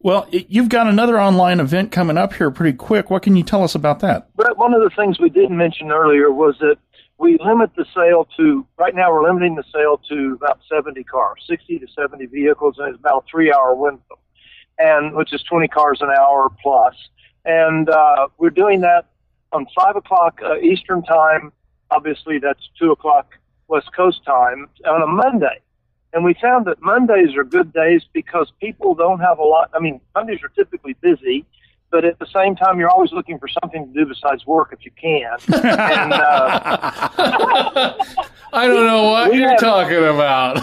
Well, you've got another online event coming up here pretty quick. What can you tell us about that? But one of the things we didn't mention earlier was that we limit the sale to right now we're limiting the sale to about 70 cars, 60 to 70 vehicles, and it's about a three-hour window, and which is 20 cars an hour plus. And uh, we're doing that on five o'clock uh, Eastern time. Obviously, that's two o'clock West Coast time on a Monday. And we found that Mondays are good days because people don't have a lot. I mean, Mondays are typically busy, but at the same time, you're always looking for something to do besides work if you can. and uh, I don't know what you're have- talking about.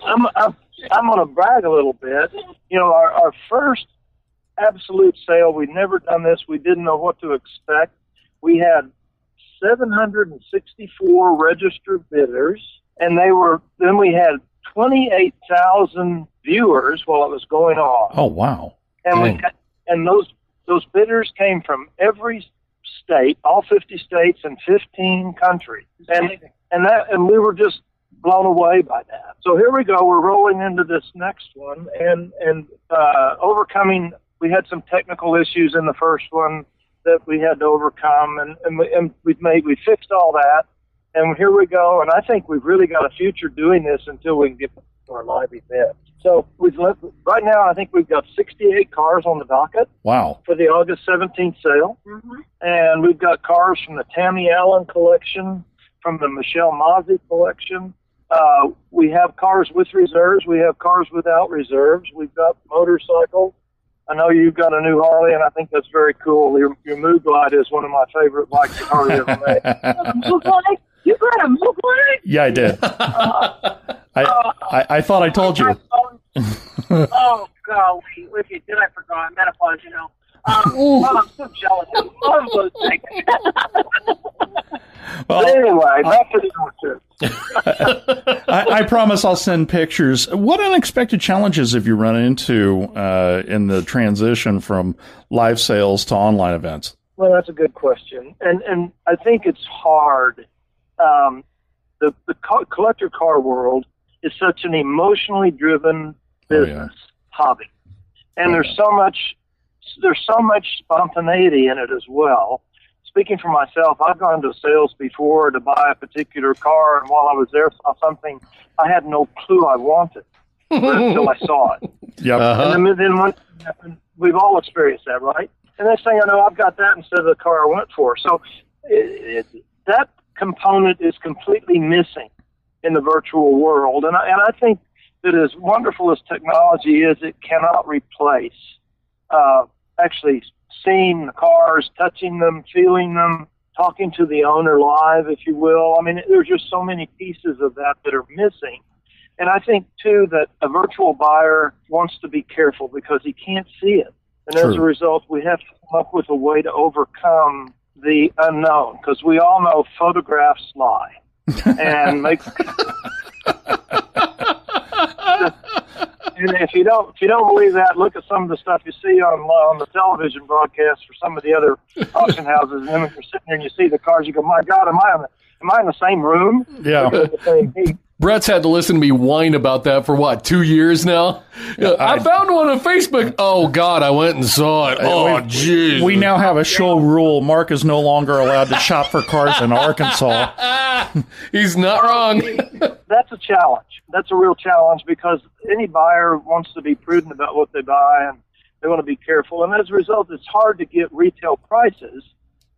I'm, I'm, I'm going to brag a little bit. You know, our, our first absolute sale, we'd never done this. We didn't know what to expect. We had 764 registered bidders, and they were. Then we had 28,000 viewers while it was going on. Oh, wow. and we Dang. and those those bidders came from every state, all 50 states and 15 countries, and and that and we were just blown away by that. So here we go. We're rolling into this next one, and and uh, overcoming. We had some technical issues in the first one that we had to overcome, and and, we, and we've made we fixed all that, and here we go. And I think we've really got a future doing this until we can get to our live event. So we've let, right now. I think we've got 68 cars on the docket Wow. for the August 17th sale. And we've got cars from the Tammy Allen collection, from the Michelle Mozzie collection. Uh, we have cars with reserves. We have cars without reserves. We've got motorcycles. I know you've got a new Harley, and I think that's very cool. Your, your Mood Glide is one of my favorite bikes that Harley ever made. Move light? You got a move light? yeah, I did. Uh, I, uh, I, I thought I told you. oh, golly. If you did, I forgot. Menopause, you know. Um, oh, I'm so jealous. I love those things. But anyway, back to the auction. I, I promise I'll send pictures. What unexpected challenges have you run into uh, in the transition from live sales to online events? Well, that's a good question, and and I think it's hard. Um, the the co- collector car world is such an emotionally driven Oh, business hobby, and there's so much there's so much spontaneity in it as well. Speaking for myself, I've gone to sales before to buy a particular car, and while I was there, saw something I had no clue I wanted until I saw it. Yeah. Uh-huh. And then, then one happened, we've all experienced that, right? And next thing I know, I've got that instead of the car I went for. So it, it, that component is completely missing in the virtual world. And I, and I think that as wonderful as technology is, it cannot replace, uh, actually seeing the cars, touching them, feeling them, talking to the owner live, if you will. I mean, there's just so many pieces of that that are missing. And I think too that a virtual buyer wants to be careful because he can't see it. And as a result, we have to come up with a way to overcome the unknown because we all know photographs lie. and make and if you don't if you don't believe that, look at some of the stuff you see on uh, on the television broadcast or some of the other auction houses. And then when you're sitting there and you see the cars, you go, "My God, am I in the, am I in the same room?" Yeah. Looking at the same heat. Brett's had to listen to me whine about that for what, two years now? I, I- found one on Facebook. Oh, God, I went and saw it. Oh, jeez. We now have a show rule. Mark is no longer allowed to shop for cars in Arkansas. He's not wrong. That's a challenge. That's a real challenge because any buyer wants to be prudent about what they buy and they want to be careful. And as a result, it's hard to get retail prices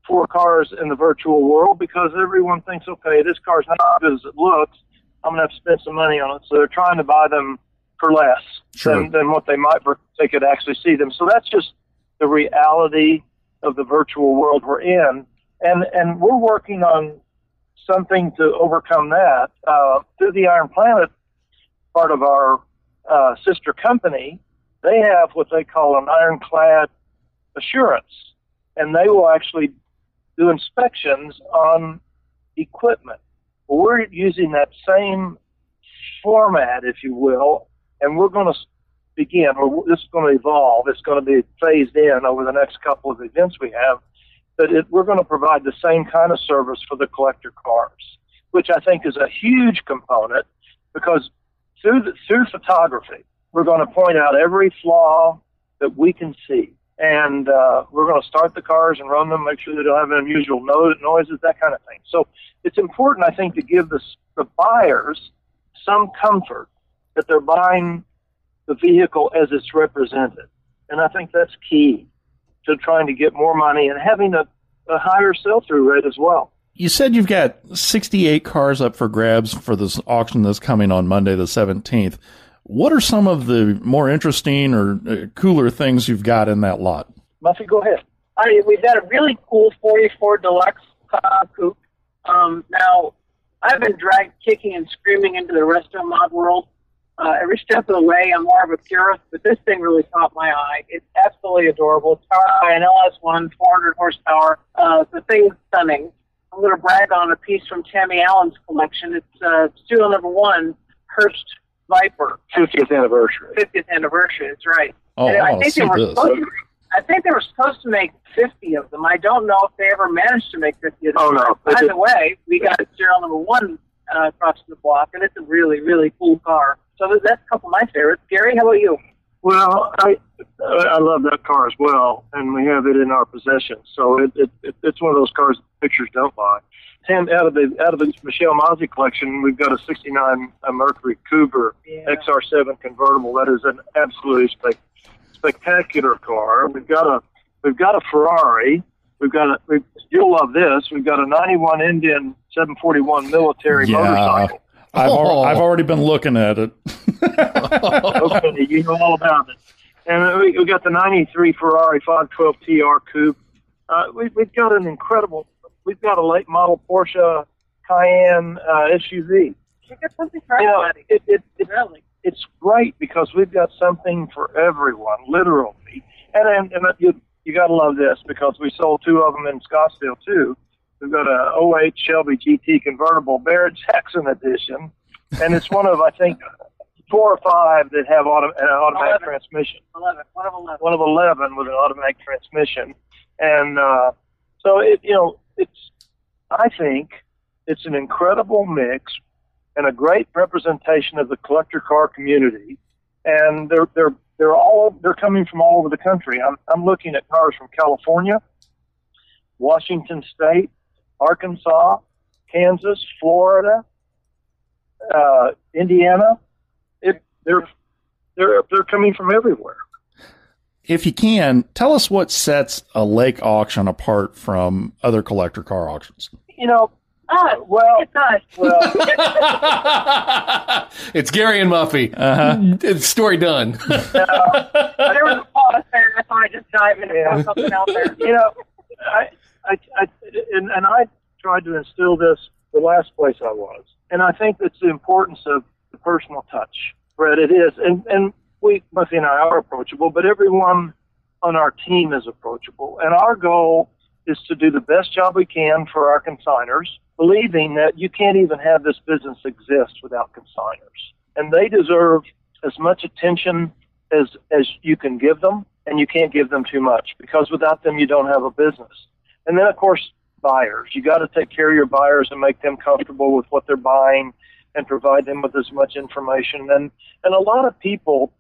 for cars in the virtual world because everyone thinks, okay, this car's not as good as it looks. I'm going to have to spend some money on it. So they're trying to buy them for less Sure. than, than what they might if they could actually see them. So that's just the reality of the virtual world we're in. And, and we're working on something to overcome that. Uh, through the Iron Planet, part of our uh, sister company, they have what they call an ironclad assurance, and they will actually do inspections on equipment. We're using that same format, if you will, and we're going to begin. Or this is going to evolve. It's going to be phased in over the next couple of events we have. But it, we're going to provide the same kind of service for the collector cars, which I think is a huge component because through the, through photography, we're going to point out every flaw that we can see. And uh, we're going to start the cars and run them, make sure they don't have unusual no- noises, that kind of thing. So it's important, I think, to give the, the buyers some comfort that they're buying the vehicle as it's represented. And I think that's key to trying to get more money and having a, a higher sell through rate as well. You said you've got 68 cars up for grabs for this auction that's coming on Monday, the 17th. What are some of the more interesting or uh, cooler things you've got in that lot? Muffy, go ahead. I, we've got a really cool 44 Deluxe uh, coupe. Um, now, I've been dragged kicking and screaming into the resto mod world uh, every step of the way. I'm more of a purist, but this thing really caught my eye. It's absolutely adorable. It's powered by an LS1, 400 horsepower. Uh, the thing's stunning. I'm going to brag on a piece from Tammy Allen's collection. It's uh, serial number one, Hurst Viper, 50th anniversary. 50th anniversary. That's right. Oh, And I I think see they were this. supposed to. I think they were supposed to make 50 of them. I don't know if they ever managed to make 50 of them. Oh, no. By the way, we got serial number one uh, across the block, and it's a really, really cool car. So that's a couple of my favorites. Gary, how about you? Well, I I love that car as well, and we have it in our possession. So it, it, it it's one of those cars that pictures don't buy. Ten out of the out of the Michelle Mozzie collection, we've got a '69 uh, Mercury Cougar Yeah. XR7 convertible. That is an absolutely spec- spectacular car. We've got a we've got a Ferrari. We've got a we, you'll love this. We've got a '91 Indian 741 military Yeah. motorcycle. I've, al- Oh. I've already been looking at it. okay, you know all about it. And we, we got the 93 Ferrari 512 TR Coupe. Uh, we, we've got an incredible, we've got a late model Porsche Cayenne uh, SUV. You got something for You know, everybody. it, it, it, Really? it's great because we've got something for everyone, literally. And, and, and you, you got to love this because we sold two of them in Scottsdale too. We've got a 08 Shelby GT convertible Barrett Jackson edition, and it's one of I think four or five that have auto, an automatic Eleven. transmission. 11. One of 11. One of eleven with an automatic transmission, and uh, so it you know it's I think it's an incredible mix and a great representation of the collector car community, and they're they're they're all they're coming from all over the country. I'm I'm looking at cars from California, Washington State, Arkansas, Kansas, Florida, uh, Indiana. It they're they're they're coming from everywhere. If you can, tell us what sets a Leake auction apart from other collector car auctions. You know, Ah, well, it's us. well, it's Gary and Muffy. Uh-huh. It's story done. there was a pause there. I thought I'd just dive in and Yeah. something out there. you know, I, I, I and, and I tried to instill this the last place I was, and I think it's the importance of the personal touch. Brett, it is, and and we, Muffy and I are approachable, but everyone on our team is approachable, and our goal is to do the best job we can for our consigners, believing that you can't even have this business exist without consigners, and they deserve as much attention as as you can give them, and you can't give them too much because without them you don't have a business. And then of course buyers, you got to take care of your buyers and make them comfortable with what they're buying, and provide them with as much information. And and a lot of people,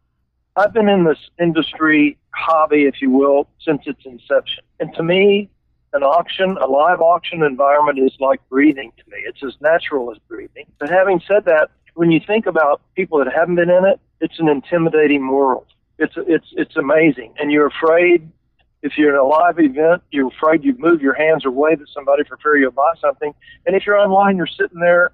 I've been in this industry hobby, if you will, since its inception, and to me. An auction, a live auction environment is like breathing to me. It's as natural as breathing. But having said that, when you think about people that haven't been in it, it's an intimidating world. It's it's it's amazing, and you're afraid if you're in a live event, you're afraid you move your hands or wave at somebody for fear you'll buy something. And if you're online, you're sitting there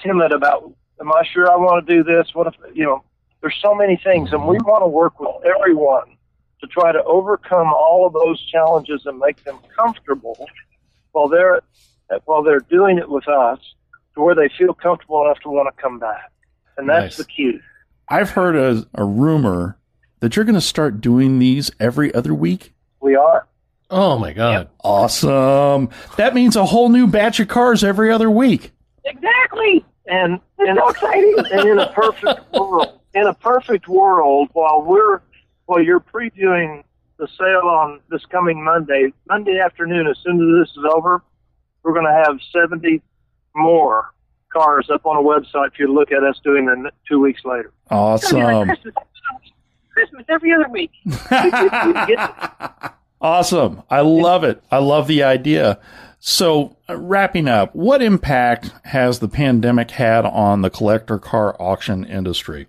timid about, am I sure I want to do this? What if you know? There's so many things, and we want to work with everyone to try to overcome all of those challenges and make them comfortable while they're while they're doing it with us to where they feel comfortable enough to want to come back. And that's Nice. the key. I've heard a, a rumor that you're going to start doing these every other week. We are. Oh my God. Awesome. That means a whole new batch of cars every other week. Exactly. And and so exciting. and in a perfect world, in a perfect world, while we're while you're previewing the sale on this coming Monday, Monday afternoon, as soon as this is over, we're going to have 70 more cars up on a website for you to look at us doing them two weeks later. It's like Awesome. Christmas. Christmas every other week. Awesome. I love it. I love the idea. So, uh, wrapping up, what impact has the pandemic had on the collector car auction industry?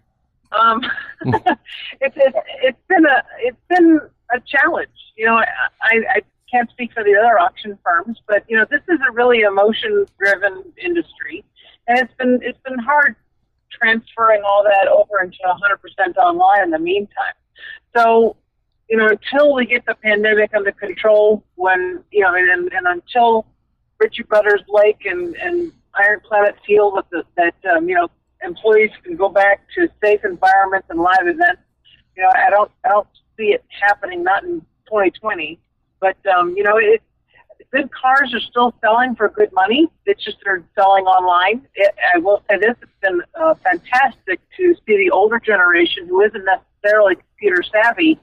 Um, it's, it's it's been a it's been a challenge. You know, I, I can't speak for the other auction firms, but you know, this is a really emotion driven industry, and it's been it's been hard transferring all that over into 100% online in the meantime. So, you know, until we get the pandemic under control, when you know, and, and until Ritchie Brothers Leake and and Iron Planet feel that the, that um, you know employees can go back to safe environments and live events. You know, I don't, I don't see it happening. Not in 2020, but um, you know, it, good cars are still selling for good money. It's just they're selling online. It, I will say this: it's been uh, fantastic to see the older generation who isn't necessarily computer savvy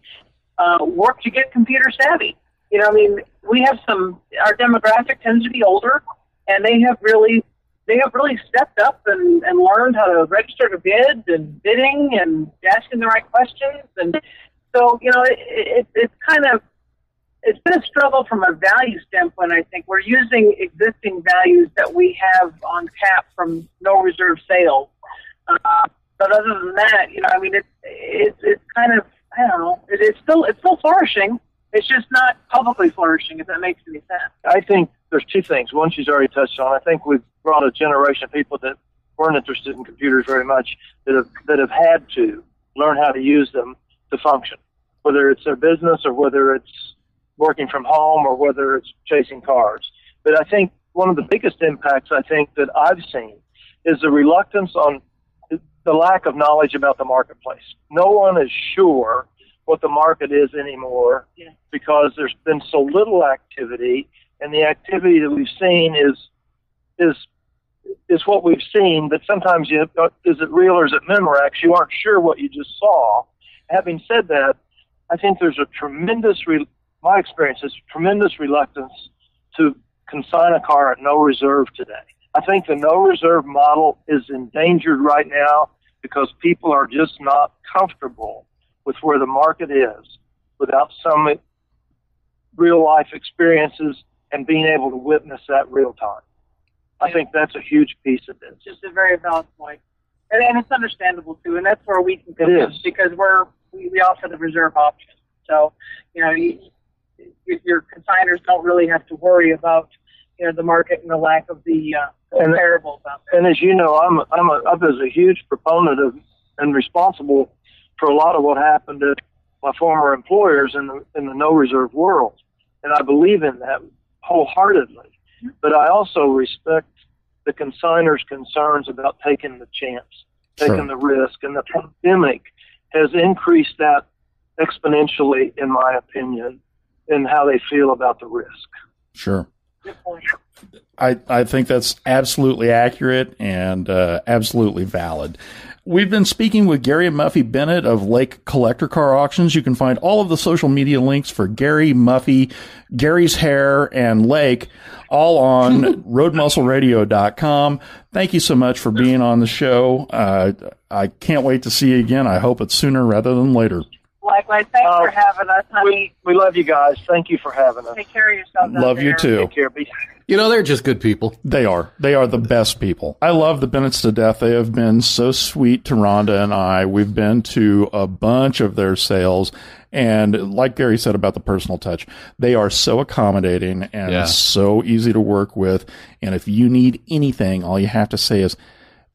uh, work to get computer savvy. You know, I mean, we have some. Our demographic tends to be older, and they have really they have really stepped up and, and learned how to register to bid and bidding and asking the right questions. And so, you know, it, it, it's kind of, it's been a struggle from a value standpoint, I think. We're using existing values that we have on tap from no reserve sales. Uh, but other than that, you know, I mean, it's, it's, it's kind of, I don't know, it, it's still, it's still flourishing. It's just not publicly flourishing, if that makes any sense. I think there's two things. One she's already touched on. I think we've brought a generation of people that weren't interested in computers very much that have that have had to learn how to use them to function, whether it's their business or whether it's working from home or whether it's chasing cars. But I think one of the biggest impacts I think that I've seen is the reluctance on the lack of knowledge about the marketplace. No one is sure what the market is anymore Yeah. because there's been so little activity, and the activity that we've seen is is is what we've seen. But sometimes you is it real or is it Memorex? You aren't sure what you just saw. Having said that, I think there's a tremendous re- my experience is tremendous reluctance to consign a car at no reserve today. I think the no reserve model is endangered right now because people are just not comfortable with where the market is without some real life experiences and being able to witness that real time. I think that's a huge piece of this. It's just a very valid point. And, and it's understandable too, and that's where we can come in because we're we, we offer the reserve option. So, you know, you, you- your consigners don't really have to worry about you know the market and the lack of the uh, comparables out there. And as you know, I'm a, I'm a, I was a huge proponent of and responsible for a lot of what happened at my former employers in the in the no reserve world, and I believe in that wholeheartedly. But I also respect the consignor's concerns about taking the chance, taking Sure. the risk, and the pandemic has increased that exponentially, in my opinion, in how they feel about the risk. Sure. I, I think that's absolutely accurate and uh, absolutely valid. We've been speaking with Gary Muffy Bennett of Leake Collector Car Auctions. You can find all of the social media links for Gary, Muffy, Gary's Hair, and Leake all on roadmuscleradio.com. Thank you so much for being on the show. Uh, I can't wait to see you again. I hope it's sooner rather than later. Likewise, thanks Uh, for having us, honey. We, we love you guys. Thank you for having us. Take care of yourselves. out Love you too. Take care. Be You know, they're just good people. They are. They are the best people. I love the Bennetts to death. They have been so sweet to Rhonda and I. We've been to a bunch of their sales. And like Gary said about the personal touch, they are so accommodating and Yeah. so easy to work with. And if you need anything, all you have to say is,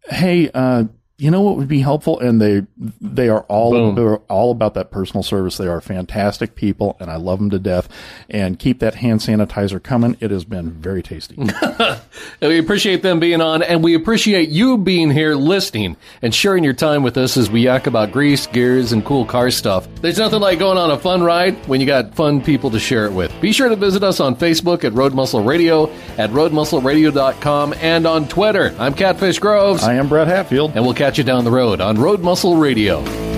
Hey, uh, you know what would be helpful? And they, they are all, they're all about that personal service. They are fantastic people and I love them to death and keep that hand sanitizer coming. It has been very tasty. We appreciate them being on, and we appreciate you being here listening and sharing your time with us as we yak about grease, gears, and cool car stuff. There's nothing like going on a fun ride when you got fun people to share it with. Be sure to visit us on Facebook at Road Muscle Radio, at roadmuscleradio.com, and on Twitter. I'm Catfish Groves, I am Brett Hatfield. and we'll catch you down the road on Road Muscle Radio.